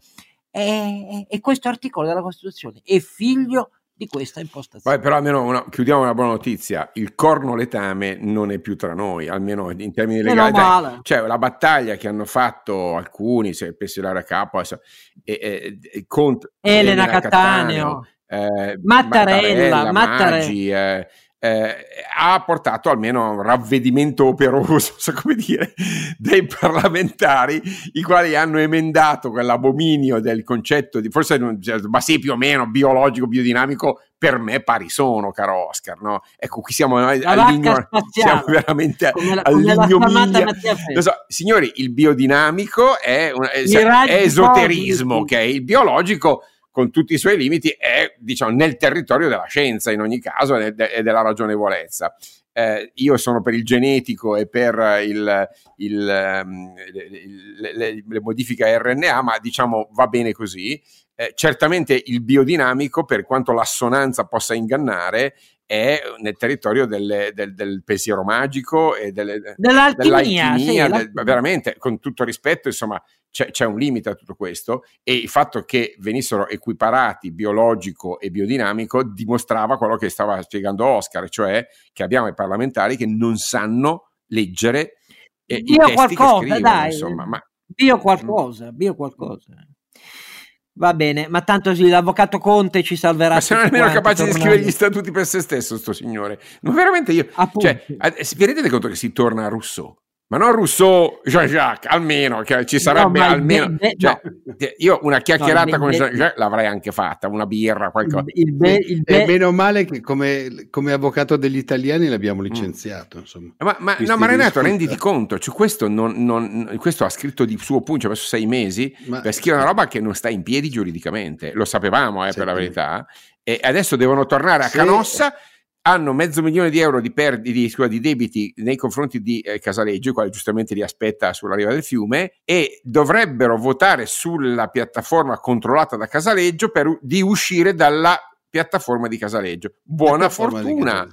E, e questo articolo della Costituzione è figlio di questa impostazione. Poi però almeno una, chiudiamo una buona notizia, il corno letame non è più tra noi, almeno in termini legali. Dai, cioè la battaglia che hanno fatto alcuni, se pensi l'area capo, e, e, e, contro Elena, Elena Cattaneo, Cattaneo eh, Mattarella, Mattarella, Maggi, eh, eh, ha portato almeno a un ravvedimento operoso, [laughs] so come dire, dei parlamentari, i quali hanno emendato quell'abominio del concetto di, forse, cioè, ma sì, più o meno, biologico, biodinamico, per me pari sono, caro Oscar, no? Ecco, qui siamo, siamo veramente all'ignominia. So, signori, il biodinamico è, un, è, è esoterismo, ok? Il biologico con tutti i suoi limiti, è diciamo, nel territorio della scienza in ogni caso e, de- della ragionevolezza. Eh, io sono per il genetico e per il, il, um, le, le, le, modifiche a RNA, ma diciamo va bene così. Eh, certamente il biodinamico, per quanto l'assonanza possa ingannare, è nel territorio delle, del, del, pensiero magico e delle, dell'alchimia, dell'alchimia sì, del, veramente con tutto rispetto insomma c'è, c'è, un limite a tutto questo e il fatto che venissero equiparati biologico e biodinamico dimostrava quello che stava spiegando Oscar cioè che abbiamo i parlamentari che non sanno leggere eh, i testi qualcosa, scrivono dai. insomma ma, bio qualcosa bio qualcosa Va bene, ma tanto sì, l'avvocato Conte ci salverà. Ma se non è nemmeno capace tornando. di scrivere gli statuti per se stesso, sto signore. Ma veramente io... Cioè, vi rendete conto che si torna a Rousseau? Ma non Rousseau, Jean-Jacques, almeno, che ci sarebbe no, almeno... Be- cioè, no. Io una chiacchierata no, con Jean-Jacques l'avrei anche fatta, una birra, qualcosa. Il, be- il be- e meno male che come, come, avvocato degli italiani l'abbiamo mm. licenziato. Insomma, ma, ma, no, ma Renato, renditi conto, cioè questo, non, non, questo, ha scritto di suo punto, ci ha messo sei mesi ma, per scrivere una roba che non sta in piedi giuridicamente. Lo sapevamo, eh, per la verità. E adesso devono tornare a Canossa hanno mezzo milione di euro di, per, di, scusa, di debiti nei confronti di eh, Casaleggio, il quale giustamente li aspetta sulla riva del fiume, e dovrebbero votare sulla piattaforma controllata da Casaleggio per, di uscire dalla piattaforma di Casaleggio. Buona fortuna!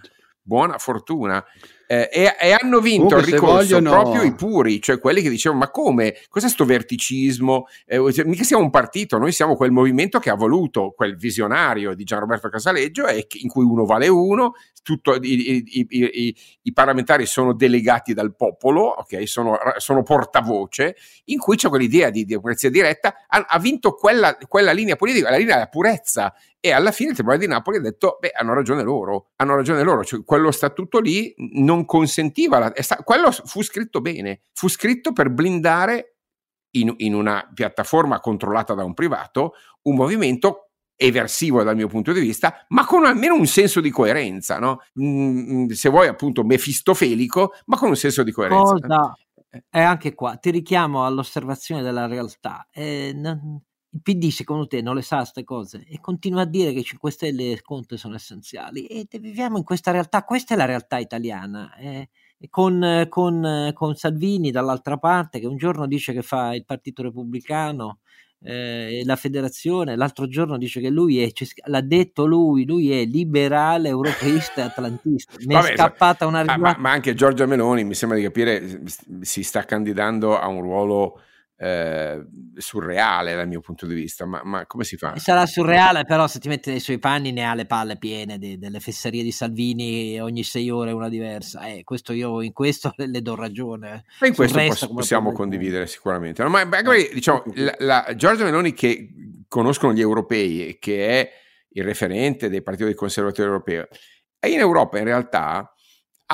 Buona fortuna eh, e, e, hanno vinto Comunque, il ricorso vogliono... proprio i puri, cioè quelli che dicevano ma come, cos'è sto verticismo? Eh, cioè, mica siamo un partito, noi siamo quel movimento che ha voluto quel visionario di Gianroberto Casaleggio e in cui uno vale uno, tutto, i, i, i, i, parlamentari sono delegati dal popolo, okay? sono, sono, portavoce, in cui c'è quell'idea di democrazia diretta, ha, ha vinto quella, quella linea politica, la linea della purezza e alla fine il Tribunale di Napoli ha detto, beh, hanno ragione loro, hanno ragione loro, cioè, quello statuto lì non consentiva, la, sta, quello fu scritto bene, fu scritto per blindare in, in una piattaforma controllata da un privato un movimento eversivo dal mio punto di vista, ma con almeno un senso di coerenza, no? Mm, mm se vuoi appunto mefistofelico, ma con un senso di coerenza. Cosa? E anche qua ti richiamo all'osservazione della realtà. Eh, non, il PD secondo te non le sa queste cose e continua a dire che 5 Stelle e Conte sono essenziali e viviamo in questa realtà, questa è la realtà italiana. Eh, con, con, con, Salvini dall'altra parte che un giorno dice che fa il Partito Repubblicano eh, la federazione, l'altro giorno dice che lui è, l'ha detto lui, lui è liberale, europeista e atlantista. Mi Vabbè, è scappata una ah, ma, ma anche Giorgia Meloni, mi sembra di capire, si sta candidando a un ruolo eh, surreale dal mio punto di vista, ma, ma, come si fa? Sarà surreale, però se ti metti nei suoi panni ne ha le palle piene de, delle fesserie di Salvini ogni sei ore una diversa. Eh, questo io in questo [laughs] le, do ragione. E in questo resto, poss- possiamo condividere sicuramente. No, ma magari diciamo, la, la Giorgia Meloni che conoscono gli europei e che è il referente del Partito dei Conservatori Europei, in Europa in realtà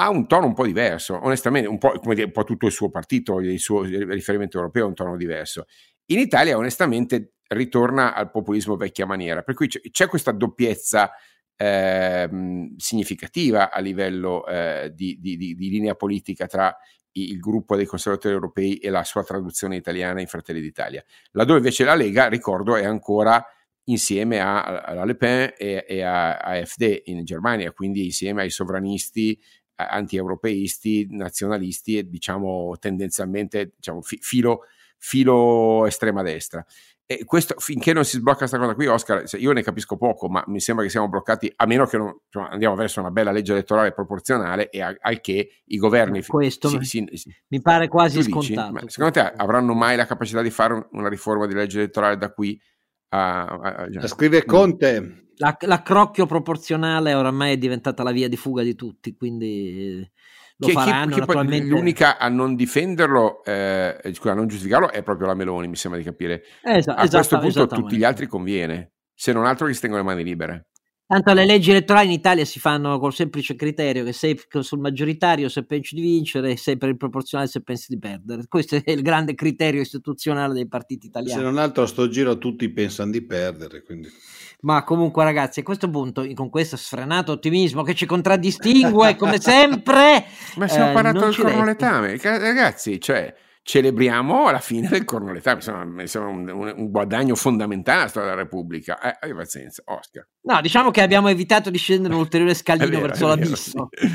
ha un tono un po' diverso, onestamente, un po' come dire, un po' tutto il suo partito, il suo riferimento europeo ha un tono diverso. In Italia, onestamente, ritorna al populismo vecchia maniera, per cui c'è, questa doppiezza eh, significativa a livello eh, di, di, di, linea politica tra il gruppo dei conservatori europei e la sua traduzione italiana in Fratelli d'Italia. Laddove invece la Lega, ricordo, è ancora insieme a, a Le Pen e, e a AfD in Germania, quindi insieme ai sovranisti anti-europeisti, nazionalisti e diciamo tendenzialmente diciamo, fi, filo, filo estrema destra. E questo, finché non si sblocca questa cosa qui, Oscar, io ne capisco poco, ma mi sembra che siamo bloccati, a meno che non, cioè, andiamo verso una bella legge elettorale proporzionale e al, al che i governi... Questo si, si, si, mi pare quasi scontato. Dici, secondo te avranno mai la capacità di fare una riforma di legge elettorale da qui a... a, a, a scrive Conte. La, l'accrocchio proporzionale oramai è diventata la via di fuga di tutti, quindi lo che, faranno che, naturalmente. L'unica a non difenderlo, eh, scusa, a non giustificarlo è proprio la Meloni, mi sembra di capire. Esatto, a questo punto a tutti gli altri conviene, se non altro che si tengono le mani libere. Tanto le leggi elettorali in Italia si fanno col semplice criterio che sei sul maggioritario se pensi di vincere, sei per il proporzionale se pensi di perdere. Questo è il grande criterio istituzionale dei partiti italiani. Se non altro a sto giro tutti pensano di perdere. Quindi. Ma comunque ragazzi a questo punto, con questo sfrenato ottimismo che ci contraddistingue come [laughs] sempre... Ma stiamo eh, parlando del cornoletame, ragazzi, cioè celebriamo la fine del cornoletame, mi sembra un, un, un, guadagno fondamentale alla storia della Repubblica. Eh, pazienza, Oscar. No, diciamo che abbiamo evitato di scendere un ulteriore scalino vero, verso l'abisso. Sì.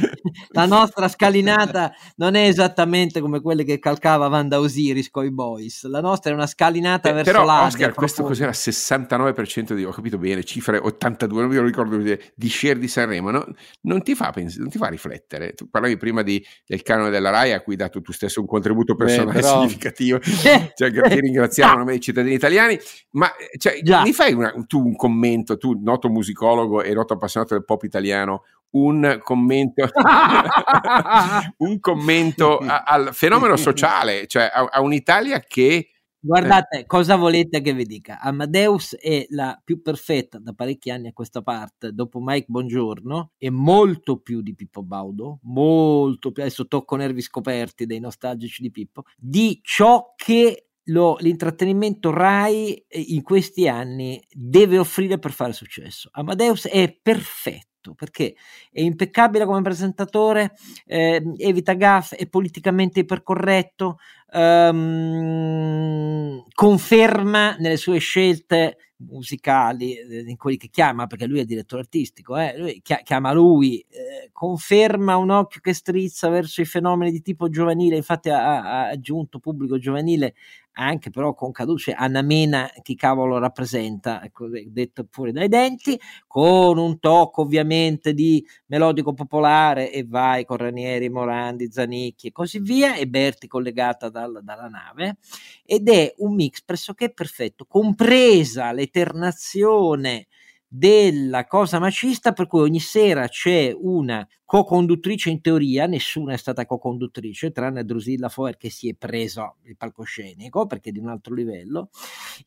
la nostra scalinata [laughs] non è esattamente come quelle che calcava Wanda Osiris con i boys. La nostra è una scalinata eh, verso però, l'Asia. Oscar, questo cos'era? 69% di, ho capito bene, cifre 82, non mi ricordo di share di Sanremo. No? Non, ti fa pens- non ti fa riflettere. Tu parlavi prima di, del canone della RAI a cui hai dato tu stesso un contributo personale Beh, però... significativo. [laughs] cioè, ti ringraziamo a [laughs] nome dei cittadini italiani. Ma cioè, mi fai una, tu un commento, tu noto musicale musicologo e noto appassionato del pop italiano, un commento, [laughs] un commento a, al fenomeno sociale, cioè a, a un'Italia che Guardate, eh. cosa volete che vi dica? Amadeus è la più perfetta da parecchi anni a questa parte, dopo Mike Bongiorno, è molto più di Pippo Baudo, molto più, adesso tocco nervi scoperti dei nostalgici di Pippo, di ciò che lo, l'intrattenimento RAI eh, in questi anni deve offrire per fare successo. Amadeus è perfetto perché è impeccabile come presentatore, eh, evita gaff, è politicamente ipercorretto, ehm, conferma nelle sue scelte musicali, eh, in quelli che chiama, perché lui è direttore artistico, eh, lui chiama lui, eh, conferma un occhio che strizza verso i fenomeni di tipo giovanile, infatti ha, ha aggiunto pubblico giovanile anche però con Caduce Anna Mena chi cavolo rappresenta, ecco, detto fuori dai denti, con un tocco ovviamente di melodico popolare e vai con Ranieri, Morandi, Zanicchi e così via, e Berti collegata dal, dalla nave, ed è un mix pressoché perfetto, compresa l'eternazione della cosa macista per cui ogni sera c'è una co-conduttrice in teoria, nessuna è stata co-conduttrice tranne Drusilla Foer che si è preso il palcoscenico perché è di un altro livello,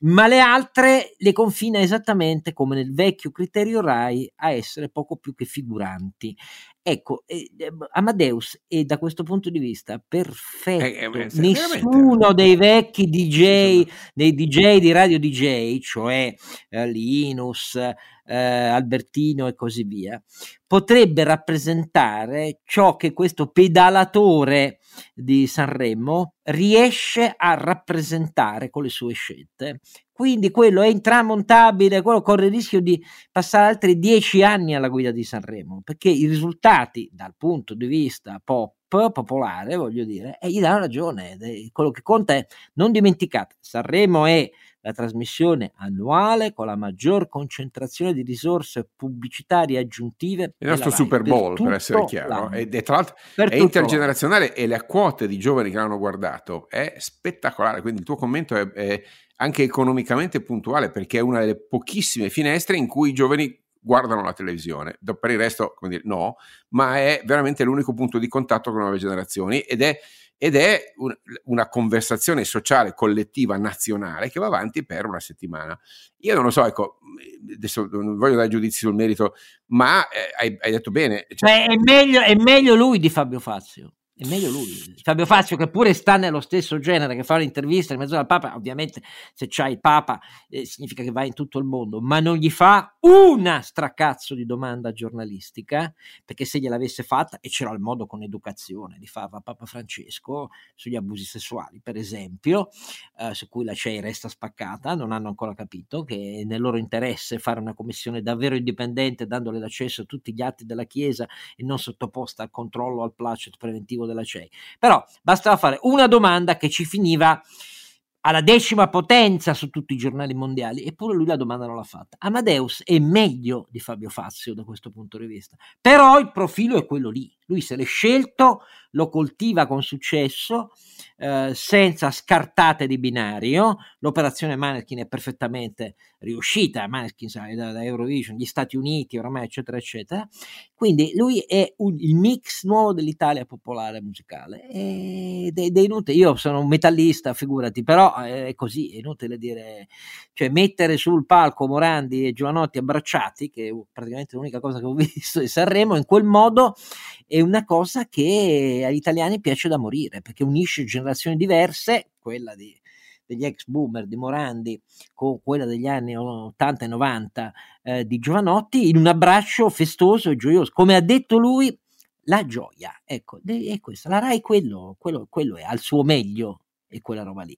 ma le altre le confina esattamente come nel vecchio criterio RAI a essere poco più che figuranti. Ecco, eh, Amadeus è da questo punto di vista perfetto. Eh, eh, Nessuno dei vecchi DJ, dei DJ di radio DJ, cioè eh, Linus, eh, Albertino e così via, potrebbe rappresentare ciò che questo pedalatore di Sanremo riesce a rappresentare con le sue scelte. Quindi quello è intramontabile, quello corre il rischio di passare altri dieci anni alla guida di Sanremo, perché i risultati dal punto di vista pop popolare, voglio dire, e gli danno ragione. Quello che conta è, non dimenticate, Sanremo è la trasmissione annuale con la maggior concentrazione di risorse pubblicitarie aggiuntive. Il nostro Super Bowl, per, per essere chiaro, ed è tra l'altro è intergenerazionale e le quote di giovani che l'hanno guardato è spettacolare. Quindi il tuo commento è, è anche economicamente puntuale perché è una delle pochissime finestre in cui i giovani guardano la televisione. Per il resto, come dire, no, ma è veramente l'unico punto di contatto con le nuove generazioni ed è ed è un, una conversazione sociale collettiva nazionale che va avanti per una settimana. Io non lo so, ecco, adesso non voglio dare giudizi sul merito, ma eh, hai, hai, detto bene. Cioè... Beh, è, meglio, è meglio lui di Fabio Fazio. È meglio lui. Fabio Fazio, che pure sta nello stesso genere, che fa un'intervista in mezzo al Papa, ovviamente se c'hai il Papa eh, significa che vai in tutto il mondo, ma non gli fa una stracazzo di domanda giornalistica, perché se gliel'avesse fatta, e c'era il modo con educazione di farla Papa Francesco, sugli abusi sessuali, per esempio, eh, su cui la CEI resta spaccata, non hanno ancora capito che è nel loro interesse fare una commissione davvero indipendente, dandole l'accesso a tutti gli atti della Chiesa e non sottoposta al controllo, al placet preventivo della CEI. Però bastava fare una domanda che ci finiva alla decima potenza su tutti i giornali mondiali, eppure lui la domanda non l'ha fatta. Amadeus è meglio di Fabio Fazio da questo punto di vista, però il profilo è quello lì. Lui se l'è scelto, lo coltiva con successo, eh, senza scartate di binario. L'operazione Maneskin è perfettamente riuscita, Maneskin sai, da, da, Eurovision, gli Stati Uniti ormai, eccetera, eccetera. Quindi lui è un, il mix nuovo dell'Italia popolare musicale. Ed è, inutile, io sono un metallista, figurati, però è così, è inutile dire, cioè mettere sul palco Morandi e Giovanotti abbracciati, che è praticamente l'unica cosa che ho [laughs] visto di Sanremo, in quel modo è una cosa che agli italiani piace da morire, perché unisce generazioni diverse, quella di, degli ex boomer di Morandi con quella degli anni 80 e 90 eh, di Giovanotti, in un abbraccio festoso e gioioso. Come ha detto lui, la gioia, ecco, è questa, la RAI quello, quello, quello è, al suo meglio, è quella roba lì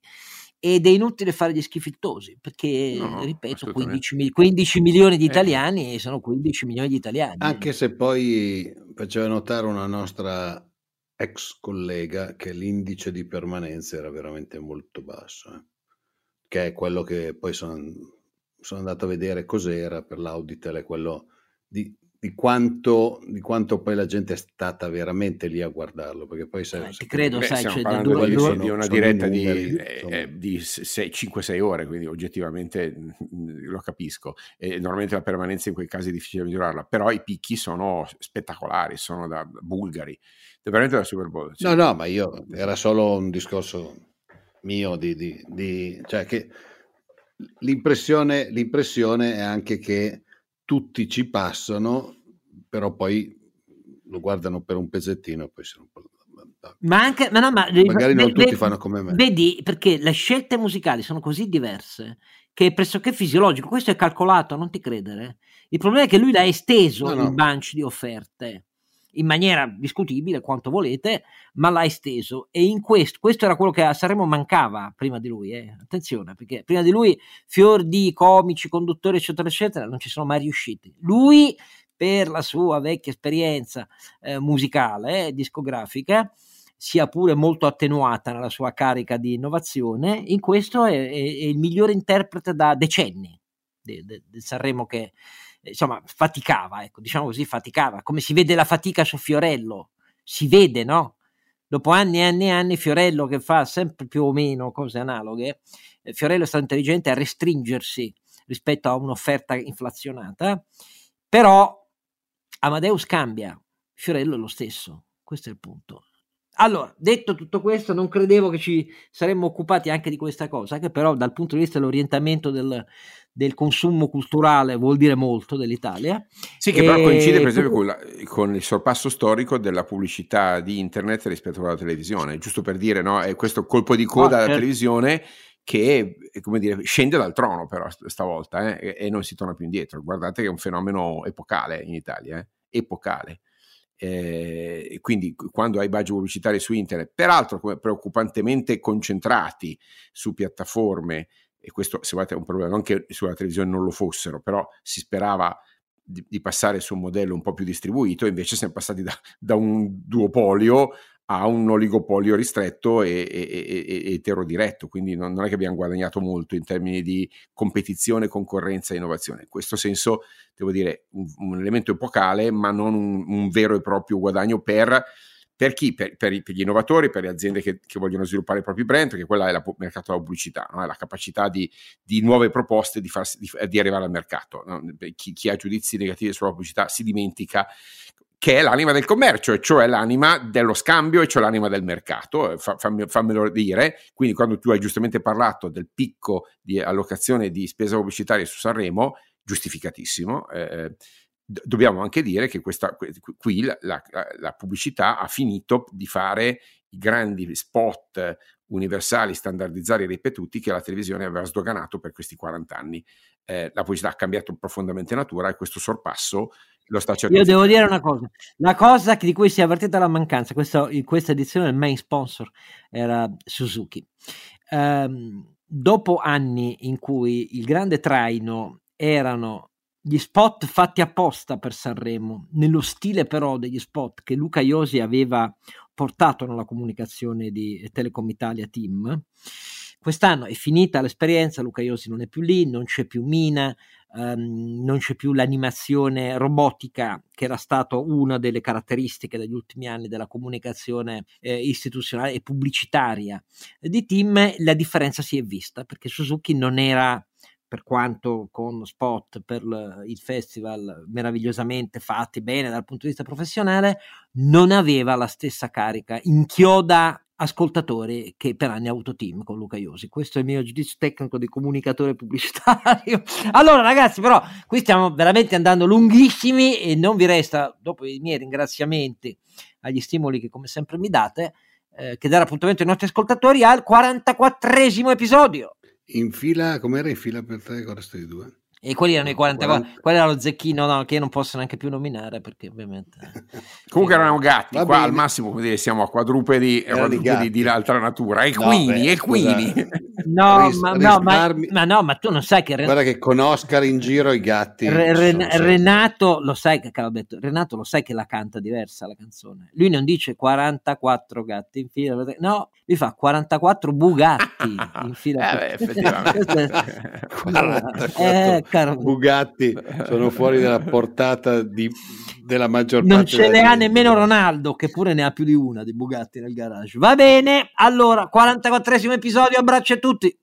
ed è inutile fare gli schifittosi perché, no, ripeto, 15, 15, milioni di eh. italiani eh. sono 15 milioni di italiani. Anche se poi faceva notare una nostra ex collega che l'indice di permanenza era veramente molto basso, eh? che è quello che poi sono, sono andato a vedere cos'era per l'Auditel, è quello di di quanto, di quanto, poi la gente è stata veramente lì a guardarlo perché poi sai, eh, ti credo beh, sai cioè, due, di, due, di, una diretta numeri, di, di 5-6 ore quindi oggettivamente lo capisco. E normalmente la permanenza in quei casi è difficile misurarla però i picchi sono spettacolari sono da, da bulgari veramente da Super Bowl cioè. no no ma io era solo un discorso mio di, di cioè che l'impressione, l'impressione è anche che tutti ci passano, però poi lo guardano per un pezzettino e poi sono un po'... Ma anche, ma no, ma, magari non tutti fanno come me. Vedi, perché le scelte musicali sono così diverse che è pressoché fisiologico. Questo è calcolato, non ti credere. Il problema è che lui l'ha esteso no, no. il bunch di offerte in maniera discutibile quanto volete, ma l'ha esteso e in questo, questo era quello che a Sanremo mancava prima di lui, eh. attenzione, perché prima di lui fior di comici, conduttori eccetera eccetera non ci sono mai riusciti. Lui per la sua vecchia esperienza eh, musicale, discografica, sia pure molto attenuata nella sua carica di innovazione, in questo è, è, è il migliore interprete da decenni del Sanremo che insomma, faticava, ecco, diciamo così, faticava, come si vede la fatica su Fiorello, si vede, no? Dopo anni e anni e anni Fiorello che fa sempre più o meno cose analoghe, eh, Fiorello è stato intelligente a restringersi rispetto a un'offerta inflazionata, però Amadeus cambia, Fiorello è lo stesso, questo è il punto. Allora, detto tutto questo, non credevo che ci saremmo occupati anche di questa cosa, che però dal punto di vista dell'orientamento del, del consumo culturale vuol dire molto dell'Italia. Sì, che e... però coincide per esempio con, la, con, il sorpasso storico della pubblicità di internet rispetto alla televisione, giusto per dire, no? È questo colpo di coda ah, alla certo. televisione che come dire, scende dal trono però stavolta eh, e, e, non si torna più indietro. Guardate che è un fenomeno epocale in Italia, eh? epocale eh, quindi quando hai budget pubblicitari su internet, peraltro preoccupantemente concentrati su piattaforme, e questo se volete è un problema, non che sulla televisione non lo fossero, però si sperava di, di passare su un modello un po' più distribuito, invece siamo passati da, da un duopolio a un oligopolio ristretto e, e, e, eterodiretto, quindi non, non, è che abbiamo guadagnato molto in termini di competizione, concorrenza e innovazione. In questo senso, devo dire, un, un elemento epocale, ma non un, un, vero e proprio guadagno per, per chi? Per, per, per, gli innovatori, per le aziende che, che, vogliono sviluppare i propri brand, perché quella è il mercato della pubblicità, no? è la capacità di, di nuove proposte di, farsi, di, di, arrivare al mercato. No? Chi, chi ha giudizi negativi sulla pubblicità si dimentica che è l'anima del commercio, cioè l'anima dello scambio, e cioè l'anima del mercato, eh, fammelo dire. Quindi quando tu hai giustamente parlato del picco di allocazione di spesa pubblicitaria su Sanremo, giustificatissimo, eh, dobbiamo anche dire che questa, qui la, la, la, pubblicità ha finito di fare i grandi spot universali, standardizzati e ripetuti che la televisione aveva sdoganato per questi 40 anni. Eh, la pubblicità ha cambiato profondamente natura e questo sorpasso lo sta cercando. Io devo dire una cosa, la cosa di cui si è avvertita la mancanza, questa, in questa edizione il main sponsor era Suzuki. Um, dopo anni in cui il grande traino erano gli spot fatti apposta per Sanremo, nello stile però degli spot che Luca Iosi aveva portato nella comunicazione di Telecom Italia Team. Quest'anno è finita l'esperienza, Luca Iosi non è più lì, non c'è più Mina, um, non c'è più l'animazione robotica che era stata una delle caratteristiche degli ultimi anni della comunicazione eh, istituzionale e pubblicitaria di team, la differenza si è vista perché Suzuki non era per quanto con spot per il festival meravigliosamente fatti bene dal punto di vista professionale, non aveva la stessa carica, inchioda ascoltatori che per anni ha avuto team con Luca Iosi. Questo è il mio giudizio tecnico di comunicatore pubblicitario. [laughs] allora, ragazzi, però qui stiamo veramente andando lunghissimi e non vi resta, dopo i miei ringraziamenti agli stimoli che come sempre mi date, eh, che dare appuntamento ai nostri ascoltatori al 44esimo episodio. In fila, com'era in fila per te con resto di due? E quelli erano i 44, 40. quello era lo zecchino no, che io non posso neanche più nominare perché ovviamente... [laughs] Comunque erano gatti, qua bene. al massimo come dire, siamo a quadrupedi, quadrupedi di, altra natura, equini, no, equini. No, Ris- ma, no ma, ma, no, ma tu non sai che... Guarda che con Oscar in giro i gatti... Re, Ren- Renato, lo sai che detto, Renato lo sai che la canta diversa la canzone. Lui non dice 44 gatti in fila, no, lui fa 44 Bugatti [laughs] in fila. eh, beh, effettivamente. [laughs] 44 eh, caro... [laughs] Bugatti sono fuori dalla portata di, della maggior parte. Non ce ne ha nemmeno Ronaldo, che pure ne ha più di una di Bugatti nel garage. Va bene, allora, 44esimo episodio, abbraccio a tutti.